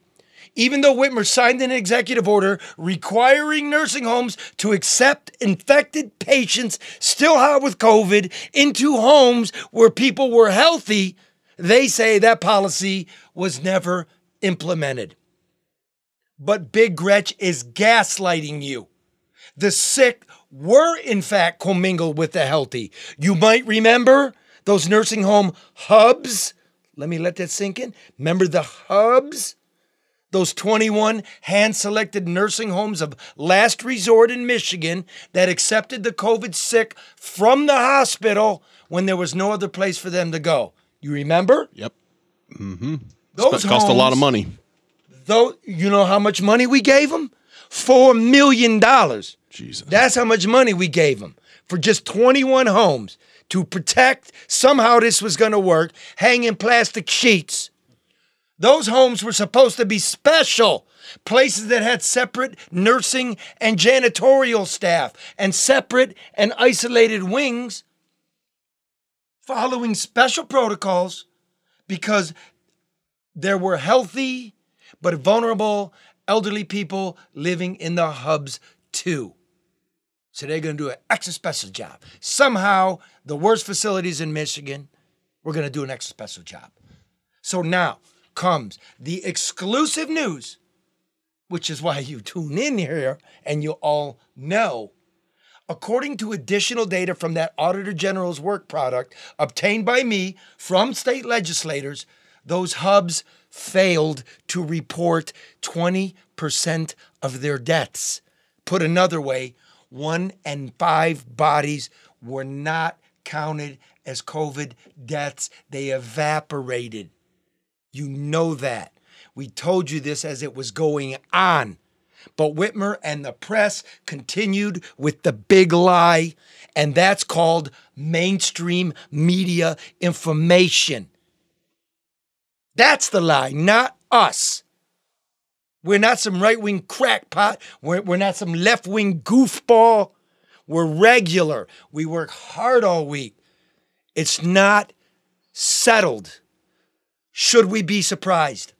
even though Whitmer signed an executive order requiring nursing homes to accept infected patients still hot with COVID into homes where people were healthy, they say that policy was never implemented. But Big Gretch is gaslighting you. The sick were, in fact, commingled with the healthy. You might remember those nursing home hubs. Let me let that sink in. Remember the hubs? Those 21 hand selected nursing homes of last resort in Michigan that accepted the COVID sick from the hospital when there was no other place for them to go. You remember? Yep. Mm-hmm. Those cost a lot of money. Though you know how much money we gave them? Four million dollars. Jesus. That's how much money we gave them for just 21 homes to protect. Somehow this was going to work. Hanging plastic sheets Those homes were supposed to be special, places that had separate nursing and janitorial staff and separate and isolated wings, following special protocols because there were healthy but vulnerable elderly people living in the hubs too. So they're going to do an extra special job. Somehow, the worst facilities in Michigan, we're going to do an extra special job. So now comes the exclusive news, which is why you tune in here and you all know. According to additional data from that Auditor General's work product obtained by me from state legislators, those hubs failed to report 20% of their deaths. Put another way, one and five bodies were not counted as COVID deaths. They evaporated. You know that. We told you this as it was going on. But Whitmer and the press continued with the big lie, and that's called mainstream media information. That's the lie, not us. We're not some right wing crackpot. We're, we're not some left wing goofball. We're regular. We work hard all week. It's not settled. Should we be surprised?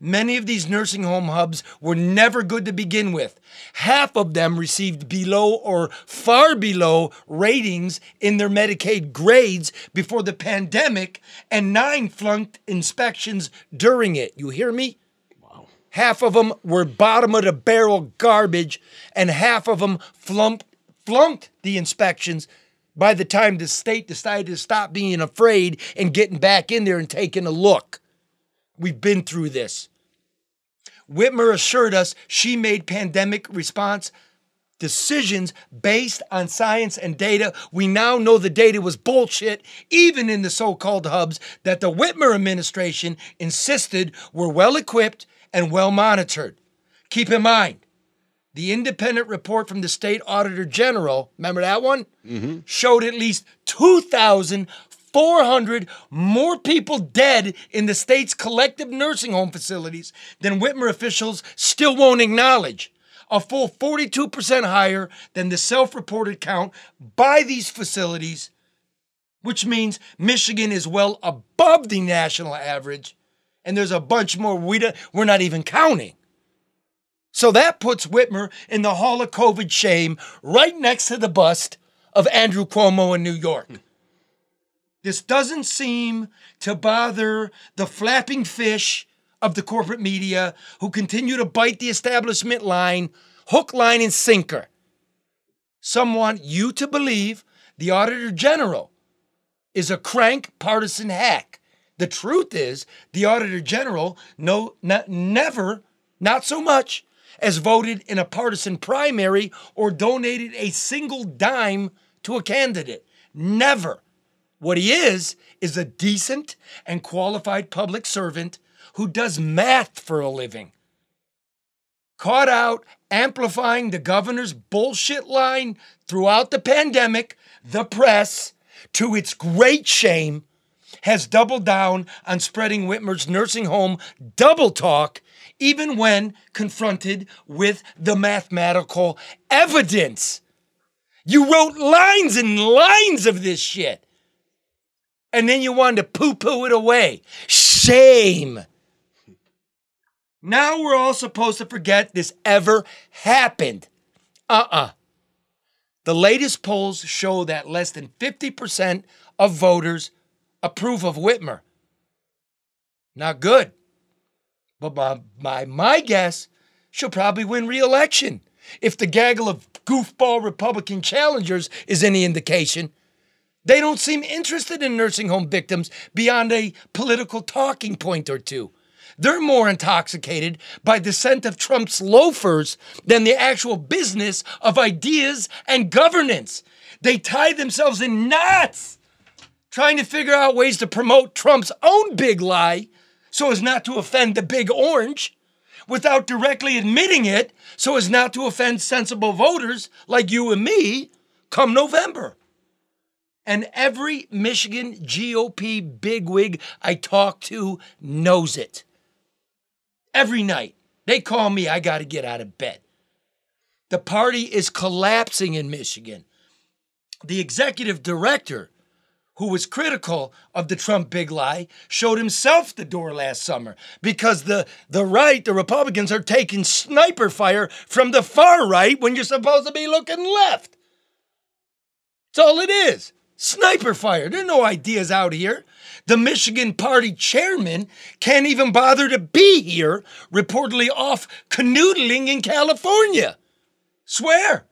Many of these nursing home hubs were never good to begin with. Half of them received below or far below ratings in their Medicaid grades before the pandemic, and nine flunked inspections during it. You hear me? Wow. Half of them were bottom of the barrel garbage, and half of them flunked, flunked the inspections by the time the state decided to stop being afraid and getting back in there and taking a look. We've been through this. Whitmer assured us she made pandemic response decisions based on science and data. We now know the data was bullshit, even in the so called hubs that the Whitmer administration insisted were well equipped and well monitored. Keep in mind, the independent report from the state auditor general, remember that one? Mm-hmm. Showed at least 2,400 more people dead in the state's collective nursing home facilities than Whitmer officials still won't acknowledge. A full 42% higher than the self reported count by these facilities, which means Michigan is well above the national average, and there's a bunch more we don't, we're not even counting. So that puts Whitmer in the Hall of COVID shame right next to the bust of Andrew Cuomo in New York. This doesn't seem to bother the flapping fish of the corporate media who continue to bite the establishment line, hook, line, and sinker. Some want you to believe the Auditor General is a crank partisan hack. The truth is, the Auditor General no, never, not so much, as voted in a partisan primary or donated a single dime to a candidate. Never. What he is, is a decent and qualified public servant who does math for a living. Caught out amplifying the governor's bullshit line throughout the pandemic, the press, to its great shame, has doubled down on spreading Whitmer's nursing home double talk, even when confronted with the mathematical evidence. You wrote lines and lines of this shit and then you wanted to poo poo it away. Shame. Now we're all supposed to forget this ever happened. Uh uh The latest polls show that less than 50% of voters approve of Whitmer. Not good. But by, by my guess, she'll probably win re election. If the gaggle of goofball Republican challengers is any indication, they don't seem interested in nursing home victims beyond a political talking point or two. They're more intoxicated by the scent of Trump's loafers than the actual business of ideas and governance. They tie themselves in knots trying to figure out ways to promote Trump's own big lie so as not to offend the big orange without directly admitting it so as not to offend sensible voters like you and me come November. And every Michigan GOP bigwig I talk to knows it. Every night. They call me, I got to get out of bed. The party is collapsing in Michigan. The executive director, who was critical of the Trump big lie, showed himself the door last summer because the, the right, the Republicans, are taking sniper fire from the far right when you're supposed to be looking left. That's all it is. Sniper fire. There are no ideas out here. The Michigan Party chairman can't even bother to be here, reportedly off canoodling in California. Swear.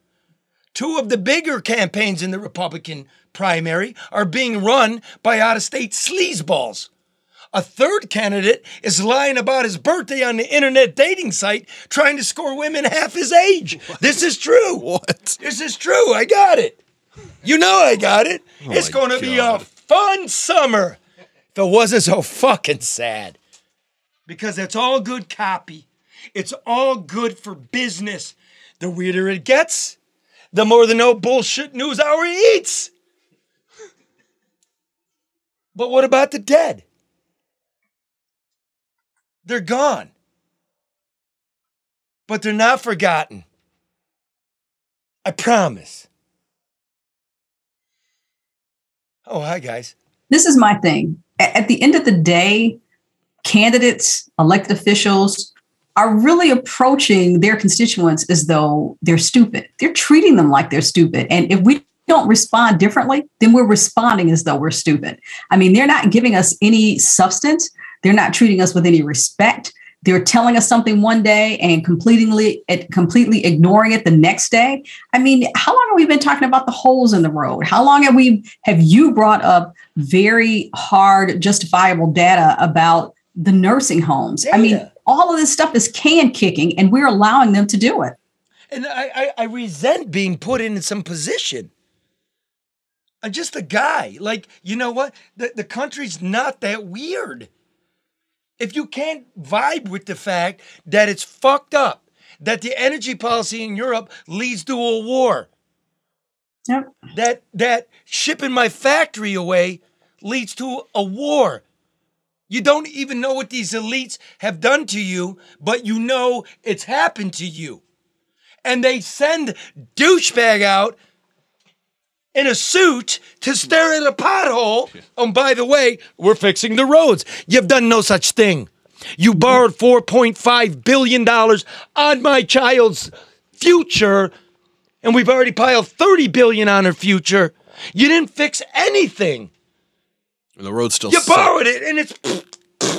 Two of the bigger campaigns in the Republican primary are being run by out of state sleazeballs. A third candidate is lying about his birthday on the internet dating site, trying to score women half his age. This is true. What? This is true. I got it. You know I got it. Oh it's going to be a fun summer. If it wasn't so fucking sad. Because it's all good copy. It's all good for business. The weirder it gets, the more the no bullshit news hour eats. But what about the dead? They're gone. But they're not forgotten. I promise. Oh, hi, guys. this is my thing. At the end of the day, candidates, elected officials are really approaching their constituents as though they're stupid. They're treating them like they're stupid. And if we don't respond differently, then we're responding as though we're stupid. I mean, they're not giving us any substance. They're not treating us with any respect. They're telling us something one day and completely completely ignoring it the next day. I mean, how long have we been talking about the holes in the road? How long have we have you brought up very hard, justifiable data about the nursing homes? I mean, all of this stuff is can kicking, and we're allowing them to do it. And I, I, I resent being put in some position. I'm just a guy. Like, you know what? The, the country's not that weird. If you can't vibe with the fact that it's fucked up, that the energy policy in Europe leads to a war, Yep. that that shipping my factory away leads to a war. You don't even know what these elites have done to you, but you know it's happened to you. And they send douchebag out in a suit to stare at a pothole. Oh, by the way, we're fixing the roads. You've done no such thing. You borrowed $4.5 billion on my child's future, and we've already piled 30 billion on her future. You didn't fix anything. The road still You suck. borrowed it, and it's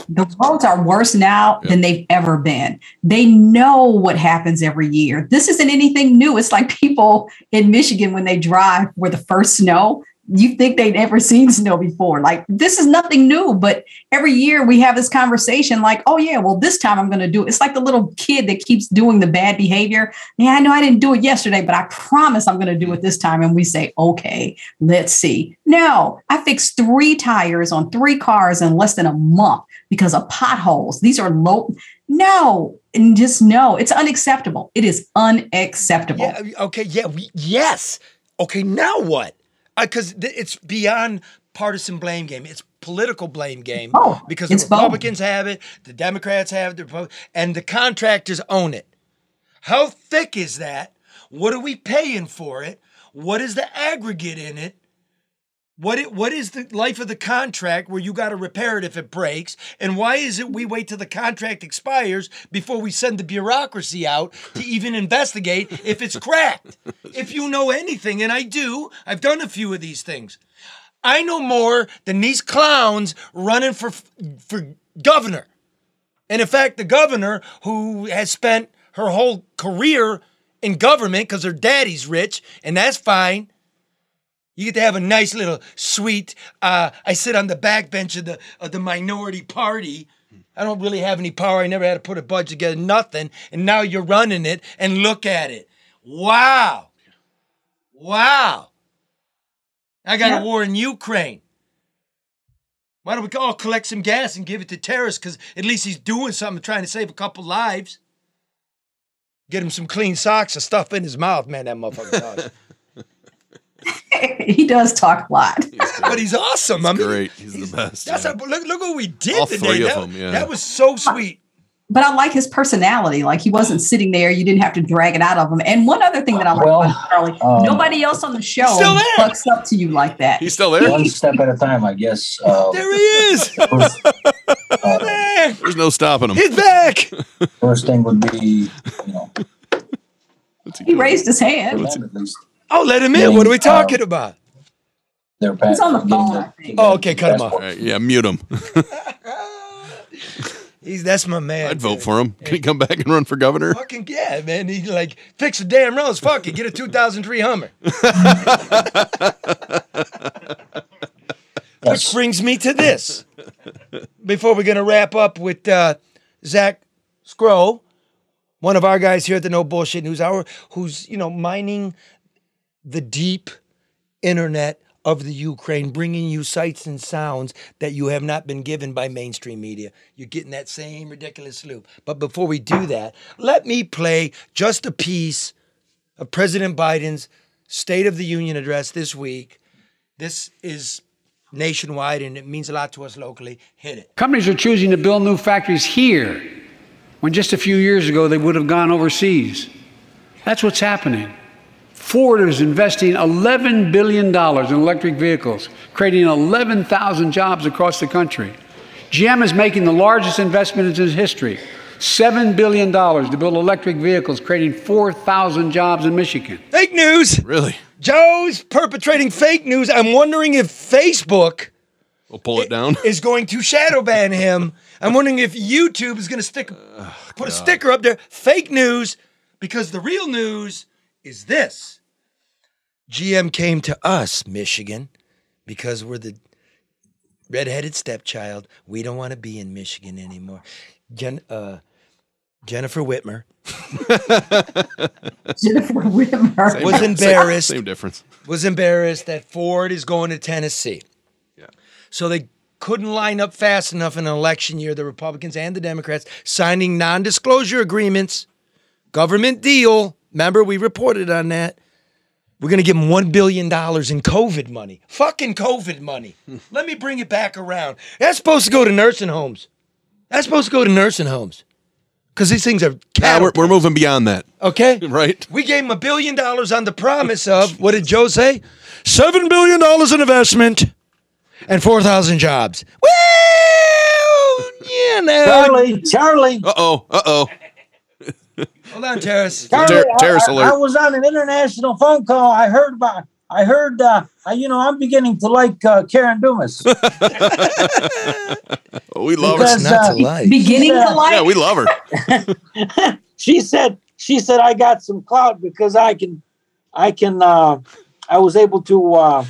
The roads are worse now than they've ever been. They know what happens every year. This isn't anything new. It's like people in Michigan when they drive where the first snow, you think they'd never seen snow before. Like this is nothing new, but every year we have this conversation like, oh yeah, well this time I'm going to do it. It's like the little kid that keeps doing the bad behavior. Yeah, I know I didn't do it yesterday, but I promise I'm going to do it this time. And we say, okay, let's see. No, I fixed three tires on three cars in less than a month because of potholes. These are low. No, and just no, it's unacceptable. It is unacceptable. Yeah, okay, yeah, we, yes. Okay, now what? Uh, because it's beyond partisan blame game. It's political blame game Oh, because the. Republicans have it, the Democrats have it, the and the contractors own it. How thick is that? What are we paying for it? What is the aggregate in it? What it, what is the life of the contract where you got to repair it if it breaks? And why is it we wait till the contract expires before we send the bureaucracy out to even investigate if it's cracked? if you know anything, and I do, I've done a few of these things. I know more than these clowns running for for governor. And in fact, the governor who has spent her whole career in government because her daddy's rich, and that's fine. You get to have a nice little sweet. Uh, I sit on the back bench of the of the minority party. I don't really have any power. I never had to put a budget together, nothing. And now you're running it, and look at it. Wow, wow. I got Yeah. a war in Ukraine. Why don't we all collect some gas and give it to terrorists? Because at least he's doing something, trying to save a couple lives. Get him some clean socks and stuff in his mouth, man. That motherfucker. he does talk a lot. but he's awesome. I mean, Great. He's the best. that's a, look. Look what we did All today. three of that, them, yeah. that was so sweet. But I like his personality. Like he wasn't sitting there. You didn't have to drag it out of him. And one other thing that I like Well, about Charlie, um, nobody else on the show Still there. bucks up to you like that. He's still there. One step at a time, I guess. Uh, There he is. first, uh, There's no stopping him. He's back. first thing would be, you know, He raised his hand. them at least Oh, let him in. What are we talking about? their He's on the phone, I think. Oh, okay, cut him off. All right, yeah, mute him. He's that's my man. I'd vote for him. Can he come back and run for governor? Fucking yeah, man. He like fix the damn roads. Fuck it. Get a 2003 Hummer. Which brings me to this. Before we're gonna wrap up with uh, Zach Scroll, one of our guys here at the No Bullshit News Hour, who's you know mining the deep internet of the Ukraine, bringing you sights and sounds that you have not been given by mainstream media. You're getting that same ridiculous loop. But before we do that, let me play just a piece of President Biden's State of the Union address this week. This is nationwide and it means a lot to us locally. Hit it. Companies are choosing to build new factories here when just a few years ago they would have gone overseas. That's what's happening. Ford is investing $11 billion in electric vehicles, creating 11,000 jobs across the country. GM is making the largest investment in its history $7 billion to build electric vehicles, creating 4,000 jobs in Michigan. Fake news. Really? Joe's perpetrating fake news. I'm wondering if Facebook We'll pull it down. is going to shadow ban him. I'm wondering if YouTube is going to stick put a sticker up there, fake news, because the real news is this. GM came to us, Michigan, because we're the redheaded stepchild. We don't want to be in Michigan anymore. Jen, uh, Jennifer Whitmer Jennifer Whitmer. Same- was same- embarrassed. Same difference. was embarrassed that Ford is going to Tennessee. Yeah. So they couldn't line up fast enough in an election year, the Republicans and the Democrats signing non disclosure agreements, government deal. Remember, we reported on that. We're going to give them $1 billion in COVID money. Fucking COVID money. Let me bring it back around. That's supposed to go to nursing homes. That's supposed to go to nursing homes. Because these things are Nah, we're, we're moving beyond that. Okay. Right? We gave him a billion dollars on the promise of what did Joe say? Seven billion dollars in investment and four thousand jobs. Well, you know. Charlie, Charlie, Uh oh. Uh oh. Hold on, Taras. Charlie, Ter- I- terrorist I, alert. I was on an international phone call. I heard about. I heard. Uh, I, you know, I'm beginning to like uh, Karen Dumas. Oh, we love Because, her. Not uh, to like. Beginning Yeah. to like. Yeah, we love her. she said. She said I got some clout because I can. I can. Uh, I was able to uh,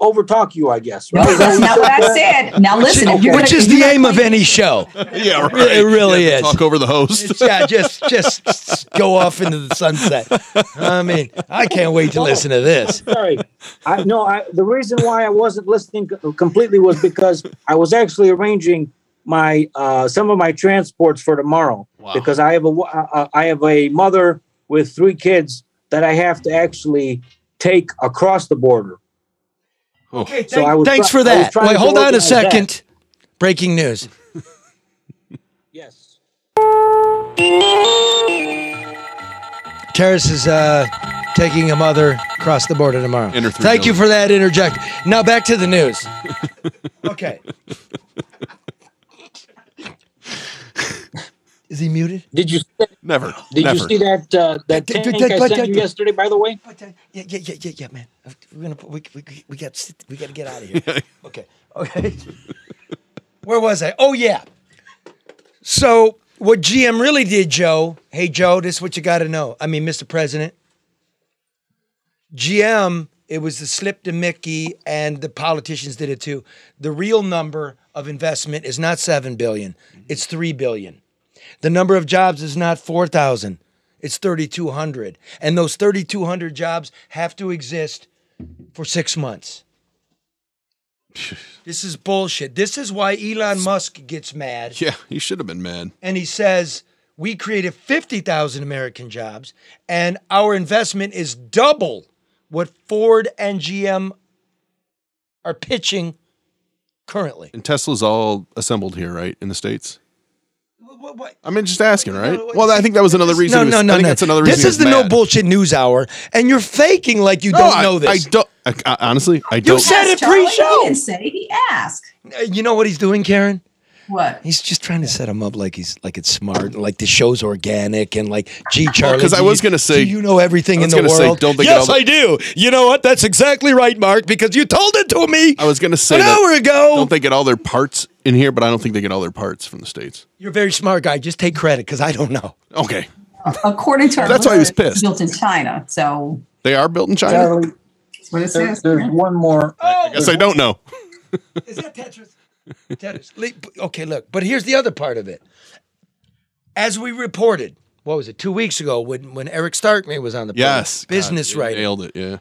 overtalk you. I guess. No, Right? that's not what I said. Now listen, if you're Which gonna- is the aim of any show. Yeah, right. It really Yeah, is. Talk over the host. yeah, just just go off into the sunset. I mean, I can't wait to listen to this. Sorry, I no. I, the reason why I wasn't listening completely was because I was actually arranging my uh, some of my transports for tomorrow Wow. because I have a w- uh, uh, I have a mother with three kids that I have to actually take across the border. Okay, So I was thanks try- for I was that. Wait, hold on a organize that. second. Breaking news. Yes. Taras is uh, taking a mother across the border tomorrow. Enter through Thank you for that interject. Now back to the news. Okay. Is he muted? Did you Never. did Never. you see that uh, that Did- tank did- I but- sent you yesterday? By the way, But, uh, yeah, yeah, yeah, yeah, yeah, man. We're gonna we, we, we got sit- we got to get out of here. Okay, okay. Where was I? Oh yeah. So what GM really did, Joe? Hey Joe, this is what you got to know. I mean, Mr. President. GM, it was the slip to Mickey, and the politicians did it too. The real number of investment is not seven billion; it's three billion. The number of jobs is not 4,000, it's 3,200. And those 3,200 jobs have to exist for six months. This is bullshit. This is why Elon Musk gets mad Yeah, he should have been mad. and he says, We created 50,000 American jobs and our investment is double what Ford and GM are pitching currently. And Tesla's all assembled here, right, in the states. What, what? I mean, just asking, right? Well, I think that was another reason. No, he was- no, no, I think no. that's another reason. This is was the no bullshit news hour, and you're faking like you No, don't I- know this. I don't. I, I- honestly, I You don't. You said it pre-show. He didn't say. He asked. Uh, You know what he's doing, Karen? What? He's just trying to set him up like he's like it's smart, like the show's organic, and like, gee, Charlie. Because I was gonna say- do you know everything I in the gonna say, world. don't they get yes, all the- I do. You know what? That's exactly right, Mark, because you told it to me. I was going to say an that. hour ago. Don't they get all their parts in here? But I don't think they get all their parts from the states. You're a very smart guy. Just take credit, because I don't know. Okay, According to our That's why he was pissed. built in China. So they are built in China. Charlie, that's what it there- says. there's one more. Oh! I guess I don't know. Is that Tetris? Tetris. Okay, look, but here's the other part of it. As we reported, what was it, two weeks ago when, when Eric Starkman was on the Yes, God, business you writer. nailed it. Yeah.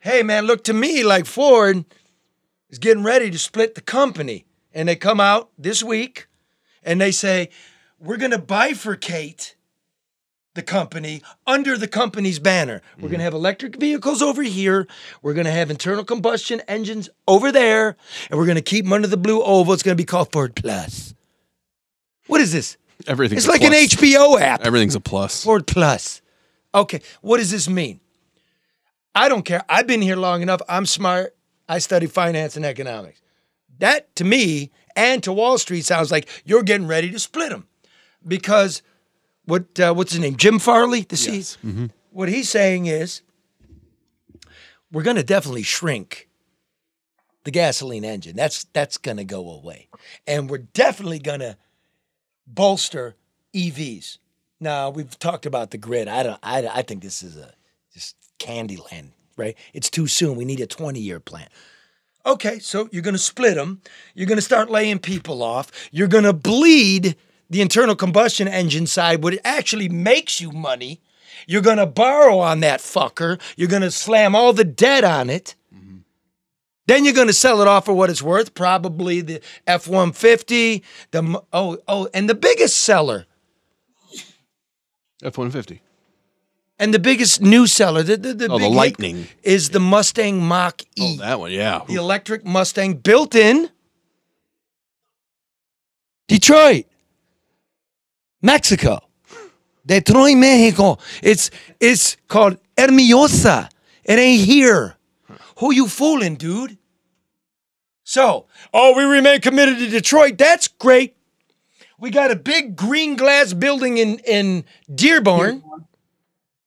Hey, man, look to me like Ford is getting ready to split the company. And they come out this week and they say, we're going to bifurcate the company under the company's banner. We're going to mm-hmm. have electric vehicles over here. We're going to have internal combustion engines over there. And we're going to keep them under the blue oval. It's going to be called Ford Plus. What is this? Everything's It's like an. HBO app. Everything's a plus. Ford Plus. Okay, what does this mean? I don't care. I've been here long enough. I'm smart. I study finance and economics. That to me and to Wall Street sounds like you're getting ready to split them because what uh, what's his name? Jim Farley, the C. Mm-hmm. What he's saying is we're going to definitely shrink the gasoline engine. That's that's going to go away, and we're definitely going to bolster EVs. Now we've talked about the grid. I don't. I, I think this is a just candy land, right? It's too soon. We need a twenty year plan. Okay, so you're going to split them. You're going to start laying people off. You're going to bleed the internal combustion engine side, what actually makes you money. You're going to borrow on that fucker. You're going to slam all the debt on it. Mm-hmm. Then you're going to sell it off for what it's worth, probably the F 150. The oh oh, and the biggest seller F one fifty. And the biggest new seller, the the, the, Oh, the big hit Lightning. is the Mustang Mach E. Oh, that one. Yeah. the electric Mustang built in Detroit, Mexico. Detroit, Mexico. It's it's called Hermosa. It ain't here. Who you fooling, dude? So, oh, we remain committed to Detroit. That's great. We got a big green glass building in in Dearborn,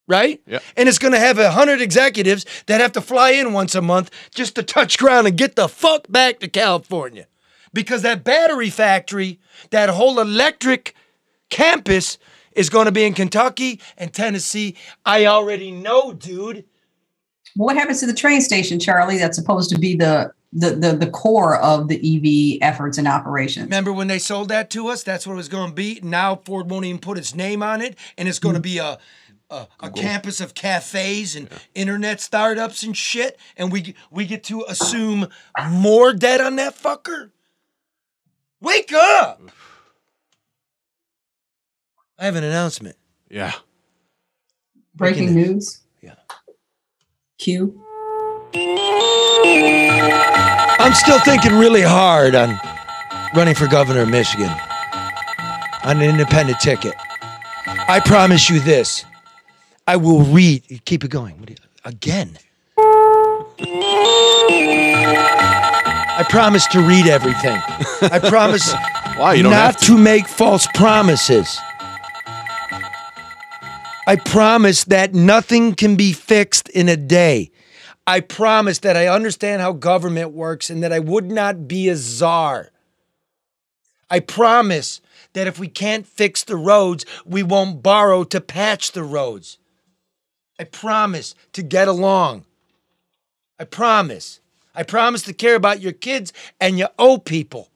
right? Yeah. And it's going to have a hundred executives that have to fly in once a month just to touch ground and get the fuck back to California, because that battery factory, that whole electric campus, is going to be in Kentucky and Tennessee. I already know, dude. What happens to the train station, Charlie? That's supposed to be the the the, the core of the EV efforts and operations. Remember when they sold that to us? That's what it was going to be. Now Ford won't even put its name on it, and it's going to mm-hmm. be a Uh, a, a campus of cafes and internet startups and shit. And we we get to assume more debt on that fucker. Wake up! I have an announcement. Yeah. Breaking Breaking news. Yeah. Q. I'm still thinking really hard on running for governor of Michigan on an independent ticket. I promise you this. I will read. Keep it going. What you- Again. I promise to read everything. I promise Why you don't not to? to make false promises. I promise that nothing can be fixed in a day. I promise that I understand how government works and that I would not be a czar. I promise that if we can't fix the roads, we won't borrow to patch the roads. I promise to get along. I promise. I promise to care about your kids and your old people.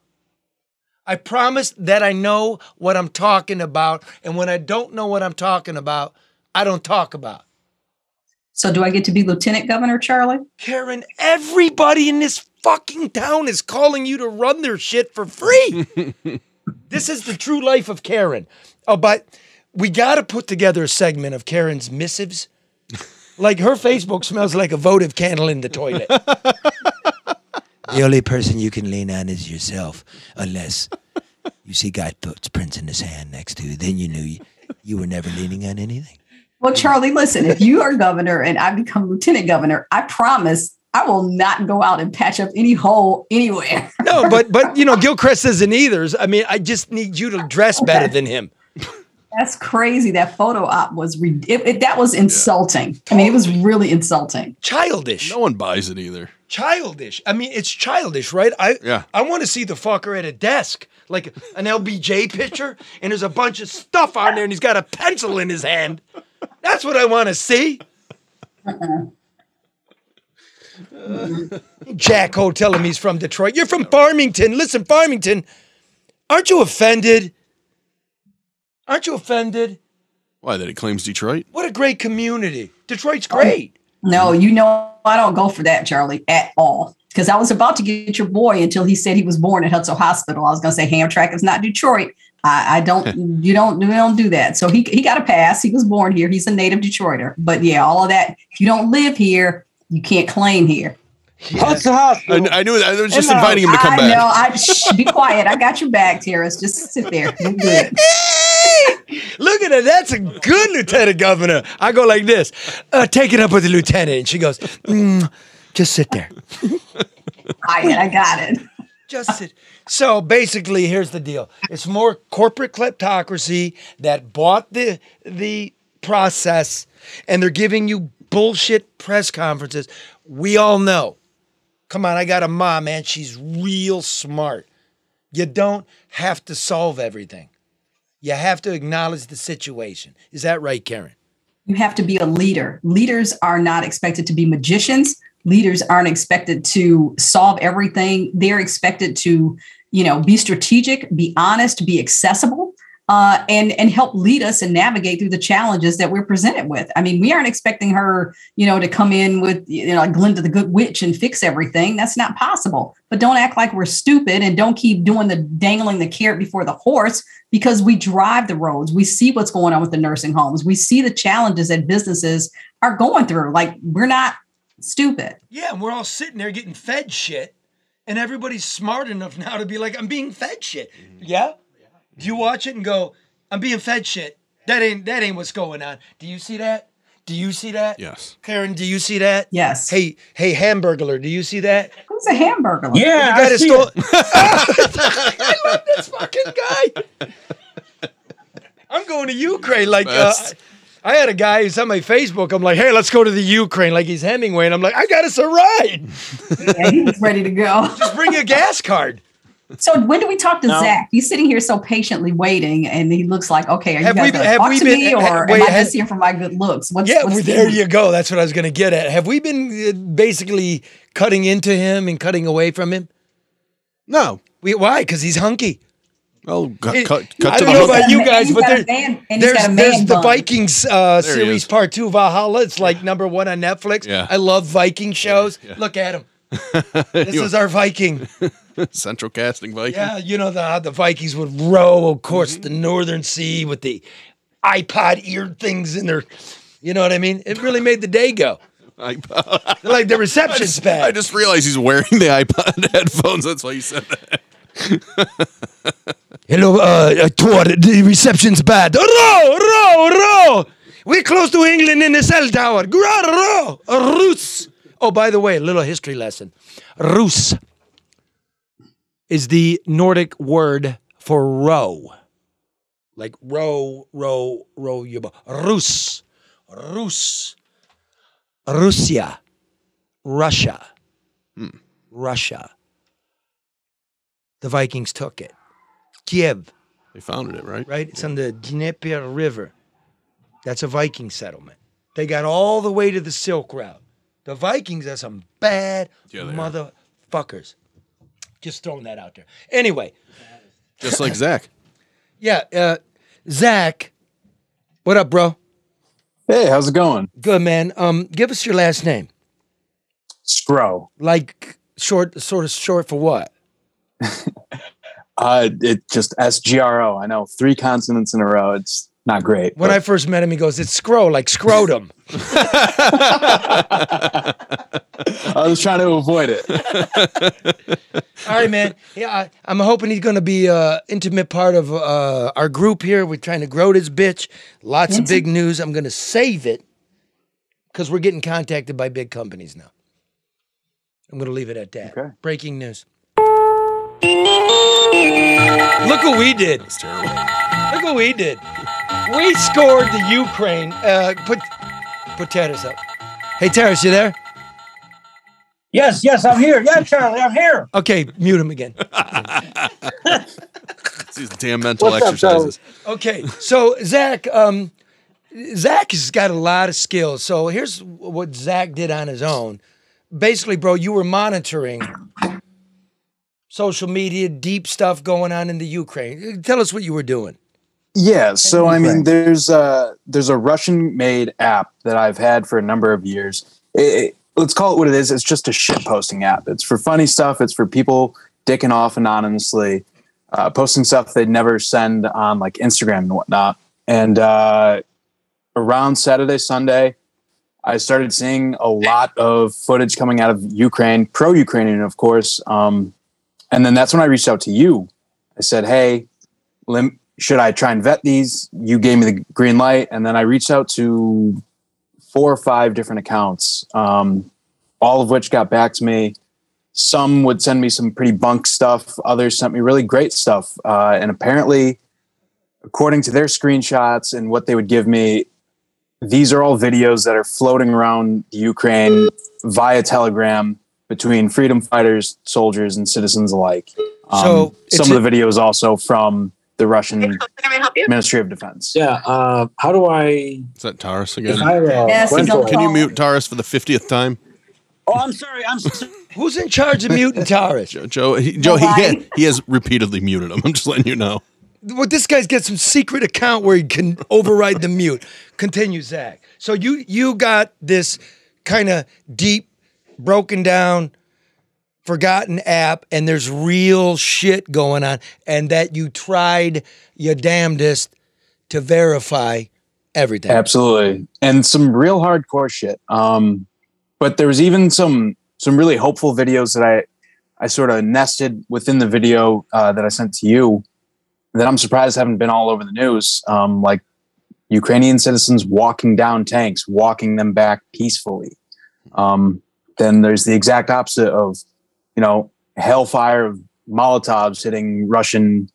I promise that I know what I'm talking about. And when I don't know what I'm talking about, I don't talk about. So do I get to be lieutenant governor, Charlie? Karen, everybody in this fucking town is calling you to run their shit for free. this is the true life of Karen. Oh, but we got to put together a segment of Karen's missives Like her Facebook smells like a votive candle in the toilet. the only person you can lean on is yourself, unless you see Guy footprints in his hand next to you. Then you knew you, you were never leaning on anything. Well, Charlie, listen, if you are governor and I become lieutenant governor, I promise I will not go out and patch up any hole anywhere. No, but but you know, Gilchrist isn't either. I mean, I just need you to dress better than him. That's crazy. That photo op was re- it, it- that was insulting. I mean, it was really insulting. Childish. No one buys it either. Childish. I mean, it's childish, right? I Yeah. I want to see the fucker at a desk, like an LBJ picture, and there's a bunch of stuff on there, and he's got a pencil in his hand. That's what I want to see. Uh-huh. Jacko telling me he's from Detroit. You're from Farmington. Listen, Farmington, aren't you offended? Aren't you offended? Why that it claims Detroit? What a great community. Detroit's great. No, you know I don't go for that, Charlie, at all. Because I was about to get your boy until he said he was born at Hutzel Hospital. I was going to say Hamtramck is not Detroit. I, I don't. you don't. You don't do that. So he he got a pass. He was born here. He's a native Detroiter. But yeah, all of that. If you don't live here, you can't claim here. Hutzel Hospital. I, I knew that. I was just And, inviting him to come I back. No, I shh, be quiet. I got your back, Taras. Just sit there. You're good. Look at her. That's a good lieutenant governor. I go like this. Uh, take it up with the lieutenant. And she goes, "Mm, just sit there. Quiet. I got it. Just sit. So basically, here's the deal. It's more corporate kleptocracy that bought the the process, and they're giving you bullshit press conferences. We all know. Come on, I got a mom, man. She's real smart. You don't have to solve everything. You have to acknowledge the situation. Is that right, Karen? You have to be a leader. Leaders are not expected to be magicians. Leaders aren't expected to solve everything. They're expected to, you know, be strategic, be honest, be accessible, uh, and and help lead us and navigate through the challenges that we're presented with. I mean, we aren't expecting her, you know, to come in with, you know, like Glinda the Good Witch and fix everything. That's not possible. But don't act like we're stupid and don't keep doing the dangling the carrot before the horse because we drive the roads. We see what's going on with the nursing homes. We see the challenges that businesses are going through. Like we're not stupid. Yeah, and we're all sitting there getting fed shit, and everybody's smart enough now to be like, I'm being fed shit. Yeah? Do you watch it and go, I'm being fed shit? That ain't that ain't what's going on. Do you see that? Do you see that? Yes. Karen, do you see that? Yes. Hey, hey, Hamburglar, do you see that? Who's a hamburger? The guy that stole- I love this fucking guy. I'm going to Ukraine. Like, uh, I had a guy who's on my Facebook. I'm like, hey, let's go to the Ukraine. Like he's Hemingway. And I'm like, I got us a ride. Yeah, he was ready to go. Just bring a gas card. So when do we talk to No. Zach? He's sitting here so patiently waiting, and he looks like, okay, are you Have guys we going been- to have talk we to been- me, or ha- am I has- just here for my good looks? What's, yeah, what's well, the- there you go. That's what I was going to get at. Have we been uh, basically cutting into him and cutting away from him? No. We, why? Because he's hunky. Oh, cut, It- cut, cut I don't know about you guys, but got there- man- and he's there's got a there's the. Vikings uh, There series part two Valhalla. It's like number one on Netflix. Yeah. I love Viking shows. Look at him. This is our Viking. Central Casting Viking. Yeah, you know the, how the Vikings would row, of course, the Northern Sea with the iPod ear things in their. You know what I mean? It really made the day go. iPod. Like the I reception's just, bad. I just realized he's wearing the iPod headphones. That's why you said that. Hello, uh, uh, Tor, the reception's bad. Row, row, row. We're close to England in the cell tower. Gra- Row, Rus. Oh, by the way, a little history lesson. Rus is the Nordic word for row. Like row, row, row your boat. Rus. Rus. Russia. Russia. Hmm. Russia. The Vikings took it. Kiev. They founded it, right? Right? It's on the Dnieper River. That's a Viking settlement. They got all the way to the Silk Route. The Vikings are some bad Yeah, motherfuckers. Just throwing that out there. Anyway, Just like Zach. yeah, uh, Zach, what up, bro? Hey, how's it going? Good, man. Um, give us your last name. Scro. Like short, sort of short for what? Uh, it just S G R O. I know three consonants in a row. It's not great. When I first met him, he goes, "It's scro like scrotum." I was trying to avoid it. All right, man. Yeah, I, I'm hoping he's going to be an intimate part of uh, our group here. We're trying to grow this bitch. Lots of big news. I'm going to save it because we're getting contacted by big companies now. I'm going to leave it at that. Breaking news. Look what we did. That's terrible. Look what we did. We scored the Ukraine. Uh, put put Taras up. Hey, Taras, you there? Yes, yes, I'm here. Yeah, Charlie, I'm here. Okay, mute him again. These damn mental What's up, exercises. Okay, so Zach, um, Zach has got a lot of skills. So here's what Zach did on his own. Basically, bro, you were monitoring social media, deep stuff going on in the Ukraine. Tell us what you were doing. Yeah, so I mean, there's a there's a Russian-made app that I've had for a number of years. It, it- let's call it what it is. It's just a shit posting app. It's for funny stuff. It's for people dicking off anonymously, uh, posting stuff they'd never send on like Instagram and whatnot. And uh, around Saturday, Sunday, I started seeing a lot of footage coming out of Ukraine, pro-Ukrainian, of course. Um, and then that's when I reached out to you. I said, "Hey, lim- should I try and vet these? You gave me the green light, and then I reached out to four or five different accounts, um, all of which got back to me. Some would send me some pretty bunk stuff. Others sent me really great stuff. Uh, and apparently, according to their screenshots and what they would give me, these are all videos that are floating around Ukraine via Telegram between freedom fighters, soldiers, and citizens alike. Um, So, some of the videos also from the Russian Ministry of Defense. Yeah. Uh, how do I? Is that Taras again? If I, uh, Yes, went Can you mute Taras for the fiftieth time? Oh, I'm sorry. I'm sorry. Who's in charge of muting Taras? Joe, Joe, he, Joe he, he, he has repeatedly muted him. I'm just letting you know. Well, this guy's got some secret account where he can override the mute. Continue, Zach. So you you got this kind of deep, broken down, forgotten app, and there's real shit going on, and that you tried your damnedest to verify everything. Absolutely. And some real hardcore shit. Um, but there was even some some really hopeful videos that I I sort of nested within the video uh, that I sent to you that I'm surprised haven't been all over the news. Um, like Ukrainian citizens walking down tanks, walking them back peacefully. Um, then there's the exact opposite of, you know, hellfire of Molotovs hitting Russian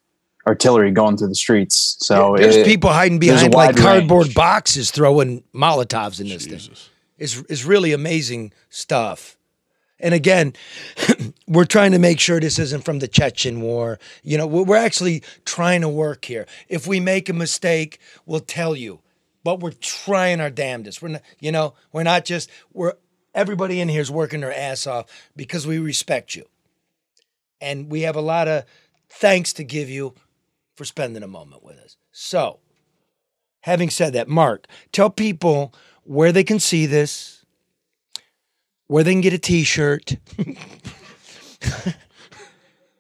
artillery going through the streets. So There's it- people hiding behind like wide range. cardboard boxes throwing Molotovs in this thing. It's, it's really amazing stuff. And again, we're trying to make sure this isn't from the Chechen war. You know, we're we're actually trying to work here. If we make a mistake, we'll tell you. But we're trying our damnedest. We're not, you know, we're not just we're everybody in here is working their ass off because we respect you. And we have a lot of thanks to give you for spending a moment with us. So, having said that, Mark, tell people where they can see this, where they can get a t-shirt.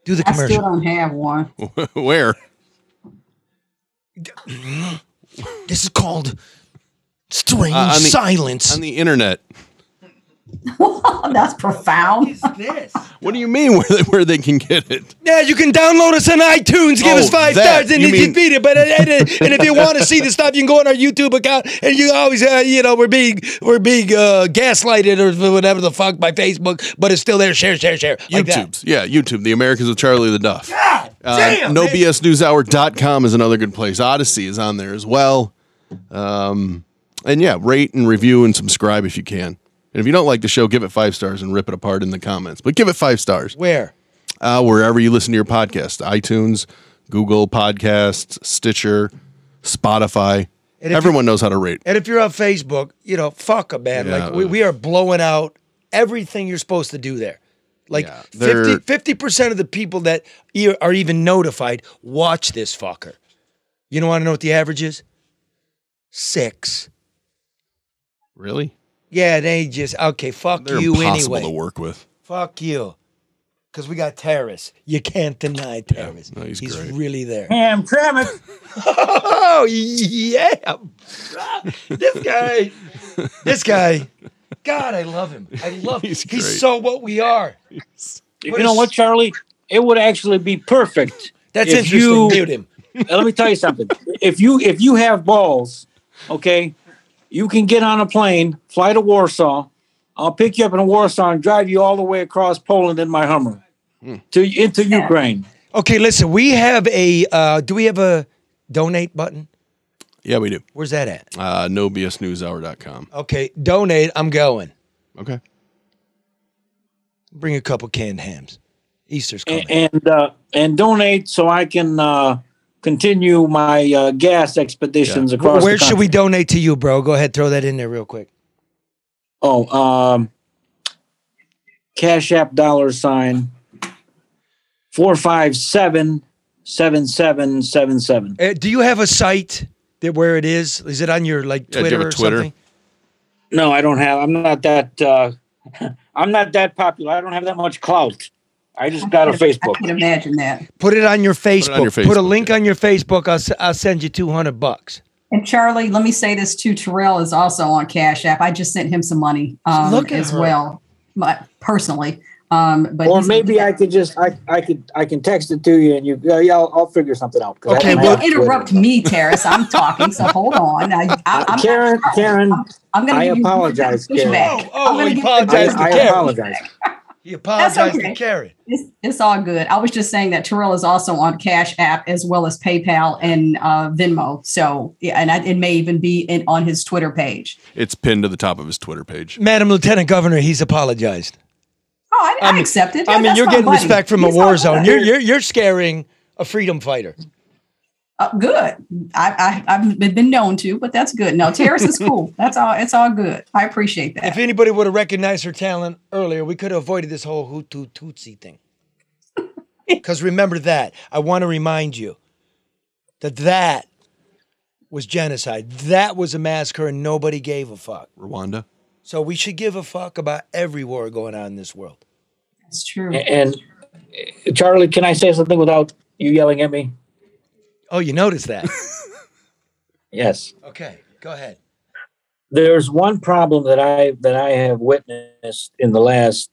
Do the I still don't have one. Where? This is called strange Uh, on the- silence. on the internet. That's profound. What do you mean where they, where they can get it? Yeah, you can download us on iTunes, give Oh, us five that. stars, and You you mean- defeat it. But and, and, and if you want to see the stuff, you can go on our YouTube account, and you always, uh, you know, we're being we're being uh, gaslighted or whatever the fuck by Facebook, but it's still there. Share, share, share. Like that. YouTube's. Yeah, YouTube. The Americans with Charlie LeDuff. God Uh, damn, man. NoBSNewsHour.com is another good place. Odysee is on there as well. Um, and yeah, rate and review and subscribe if you can. And if you don't like the show, give it five stars and rip it apart in the comments. But give it five stars. Where? Uh, wherever you listen to your podcast iTunes, Google Podcasts, Stitcher, Spotify. Everyone knows how to rate. And if you're on Facebook, you know, fuck a man. Yeah. Like we, we are blowing out everything you're supposed to do there. Like they're- 50 percent of the people that e- are even notified watch this fucker. You don't want to know what the average is? Six. Really? Yeah, they just okay. Fuck They're you impossible anyway. to work with. Fuck you. because we got terrorists. You can't deny Taras. no, he's, he's really there. Hamtramck. Oh yeah, this guy, this guy. God, I love him. I love. He's, great. so what we are. You know what, Charlie? It would actually be perfect. That's if interesting. You, Mute him. Let me tell you something. If you if you have balls, okay, you can get on a plane, fly to Warsaw. I'll pick you up in Warsaw and drive you all the way across Poland in my Hummer to into Ukraine. Okay, listen. We have a. Uh, do we have a donate button? Yeah, we do. Where's that at? Uh, nobsnewshour.com. Okay, donate. I'm going. Okay. Bring a couple canned hams. Easter's coming. and and, uh, and donate so I can uh, continue my uh, gas expeditions across. Where the should we donate to you, bro? Go ahead, throw that in there real quick. Oh, um, Cash App dollar sign four five seven seven seven seven seven. Uh, do you have a site that where it is? Is it on your like Yeah, you Twitter or Twitter? something? No, I don't have. I'm not that. Uh, I'm not that popular. I don't have that much clout. I just got a Facebook. I can imagine that. Put it on your Facebook. on your Put a Facebook, link on your Facebook. I'll, s- I'll send you two hundred bucks. And Charlie, let me say this too. Terrell is also on Cash App. I just sent him some money um, Look as her. well, but personally. Um, but or maybe I could just I, I could I can text it to you and you uh, yeah I'll, I'll figure something out. Okay, don't well, have Twitter. interrupt me, Taras. I'm talking, so hold on. I, I, I'm Karen Karen I'm gonna I apologize, Karen. pushback. Oh, I'm gonna he give you apologized pushback. Karen. apologize. He apologized okay. to Karen. It's, it's all good. I was just saying that Terrell is also on Cash App as well as PayPal and uh, Venmo. So yeah, and I, it may even be in, on his Twitter page. It's pinned to the top of his Twitter page. Madam Lieutenant Governor, he's apologized. Oh, I, I accept it. I mean, you're getting buddy. respect from a war zone. You're, you're you're scaring a freedom fighter. Uh, good. I, I I've been known to, but that's good. No, Taras is cool. That's all. It's all good. I appreciate that. If anybody would have recognized her talent earlier, we could have avoided this whole Hutu Tutsi thing. Because remember that. I want to remind you that that was genocide. That was a massacre, and nobody gave a fuck. Rwanda. So we should give a fuck about every war going on in this world. That's true. And uh, Charlie, can I say something without you yelling at me? Oh, you noticed that? Yes. okay, go ahead. There's one problem that I that I have witnessed in the last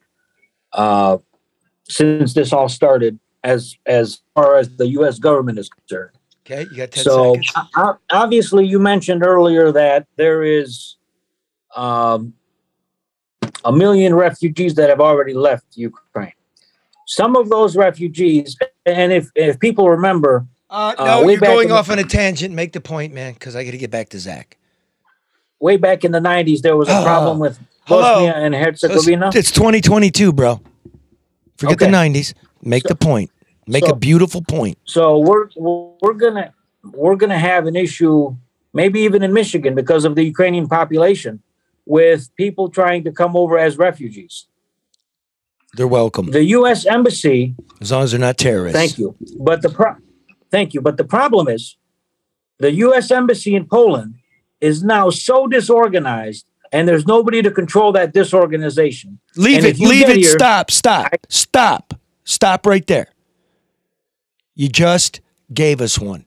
uh, since this all started, as as far as the U.S. government is concerned. Okay, you got 10 so seconds. o- obviously, you mentioned earlier that there is um, a million refugees that have already left Ukraine. Some of those refugees, and if if people remember, Uh, uh, no, way you're going in the- off on a tangent. Make the point, man, because I got to get back to Zach. way back in the '90s, there was a Oh. problem with Hello? Bosnia and Herzegovina. It's, it's 2022, bro. Forget the 90s. Make the point. Make so- a beautiful point. So we're we're gonna we're gonna have an issue, maybe even in Michigan, because of the Ukrainian population, with people trying to come over as refugees. They're welcome. The U.S. embassy. As long as they're not terrorists. Thank you. But the pro- thank you. But the problem is, the U.S. embassy in Poland is now so disorganized, and there's nobody to control that disorganization. Leave And it. Leave it. here- stop. Stop. stop. Stop right there. You just gave us one.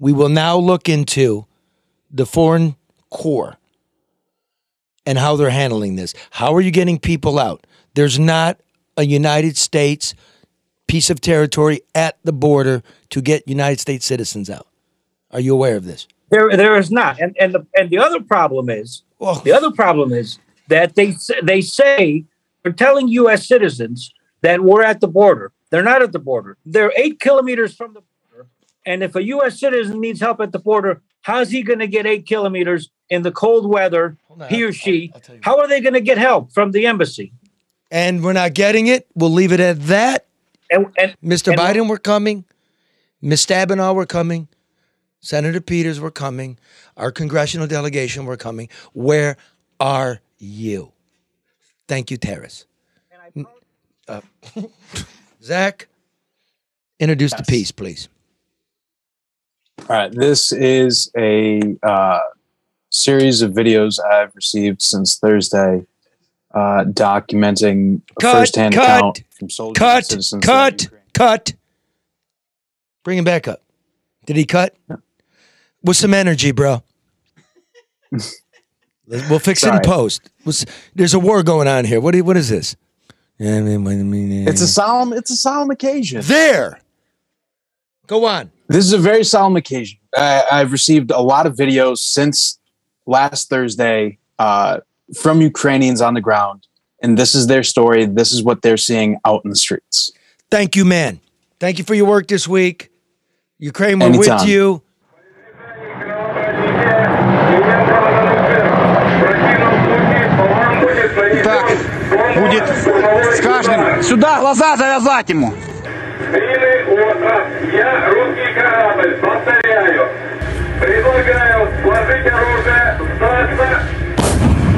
We will now look into the foreign core and how they're handling this. How are you getting people out? There's not a United States piece of territory at the border to get United States citizens out. Are you aware of this? There, there is not, and and the and the other problem is oh. the other problem is that they they say they're telling U.S. citizens that we're at the border. They're not at the border. They're eight kilometers from the border, and if a U.S. citizen needs help at the border, how's he going to get eight kilometers in the cold weather? He or she. How are they going to get help from the embassy? And we're not getting it. We'll leave it at that. And, Mr. and- Biden, we're coming. Ms. Stabenow, we're coming. Senator Peters, we're coming. Our congressional delegation, we're coming. Where are you? Thank you, Taras. Uh, Zach, introduce the piece, please. All right, this is a uh, series of videos I've received since Thursday uh, documenting a firsthand cut, account from soldiers and Cut, citizens. cut, cut. Bring him back up. Did he cut? With some energy, bro. we'll fix it in post. There's a war going on here. What, do- what is this? Yeah, I mean, I mean, It's a solemn. It's a solemn occasion. There. Go on. This is a very solemn occasion. I, I've received a lot of videos since last Thursday uh, from Ukrainians on the ground, and this is their story. This is what they're seeing out in the streets. Thank you, man. Thank you for your work this week. Ukraine, we're Anytime. with you. Так, будет с каждым. Сюда глаза завязать ему. Я русский корабль, повторяю. Предлагаю сложить оружие, сдаться,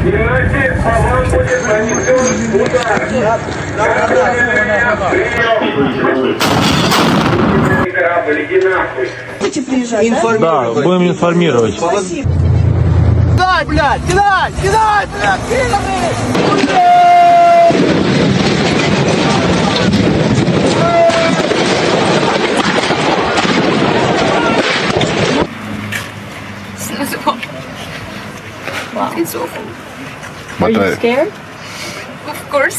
иначе по вам будет нанесен удар. Иди нахуй. Да, будем информировать. Кидай, блядь, кидай, кидай, блядь, Wow. It's awful. Are you scared? Of course.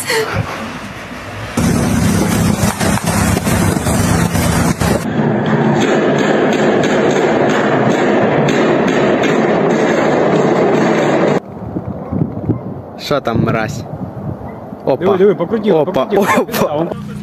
Що там, мразь? Опа. Диви, диви, покрутіло, Опа, покрутіло. опа. А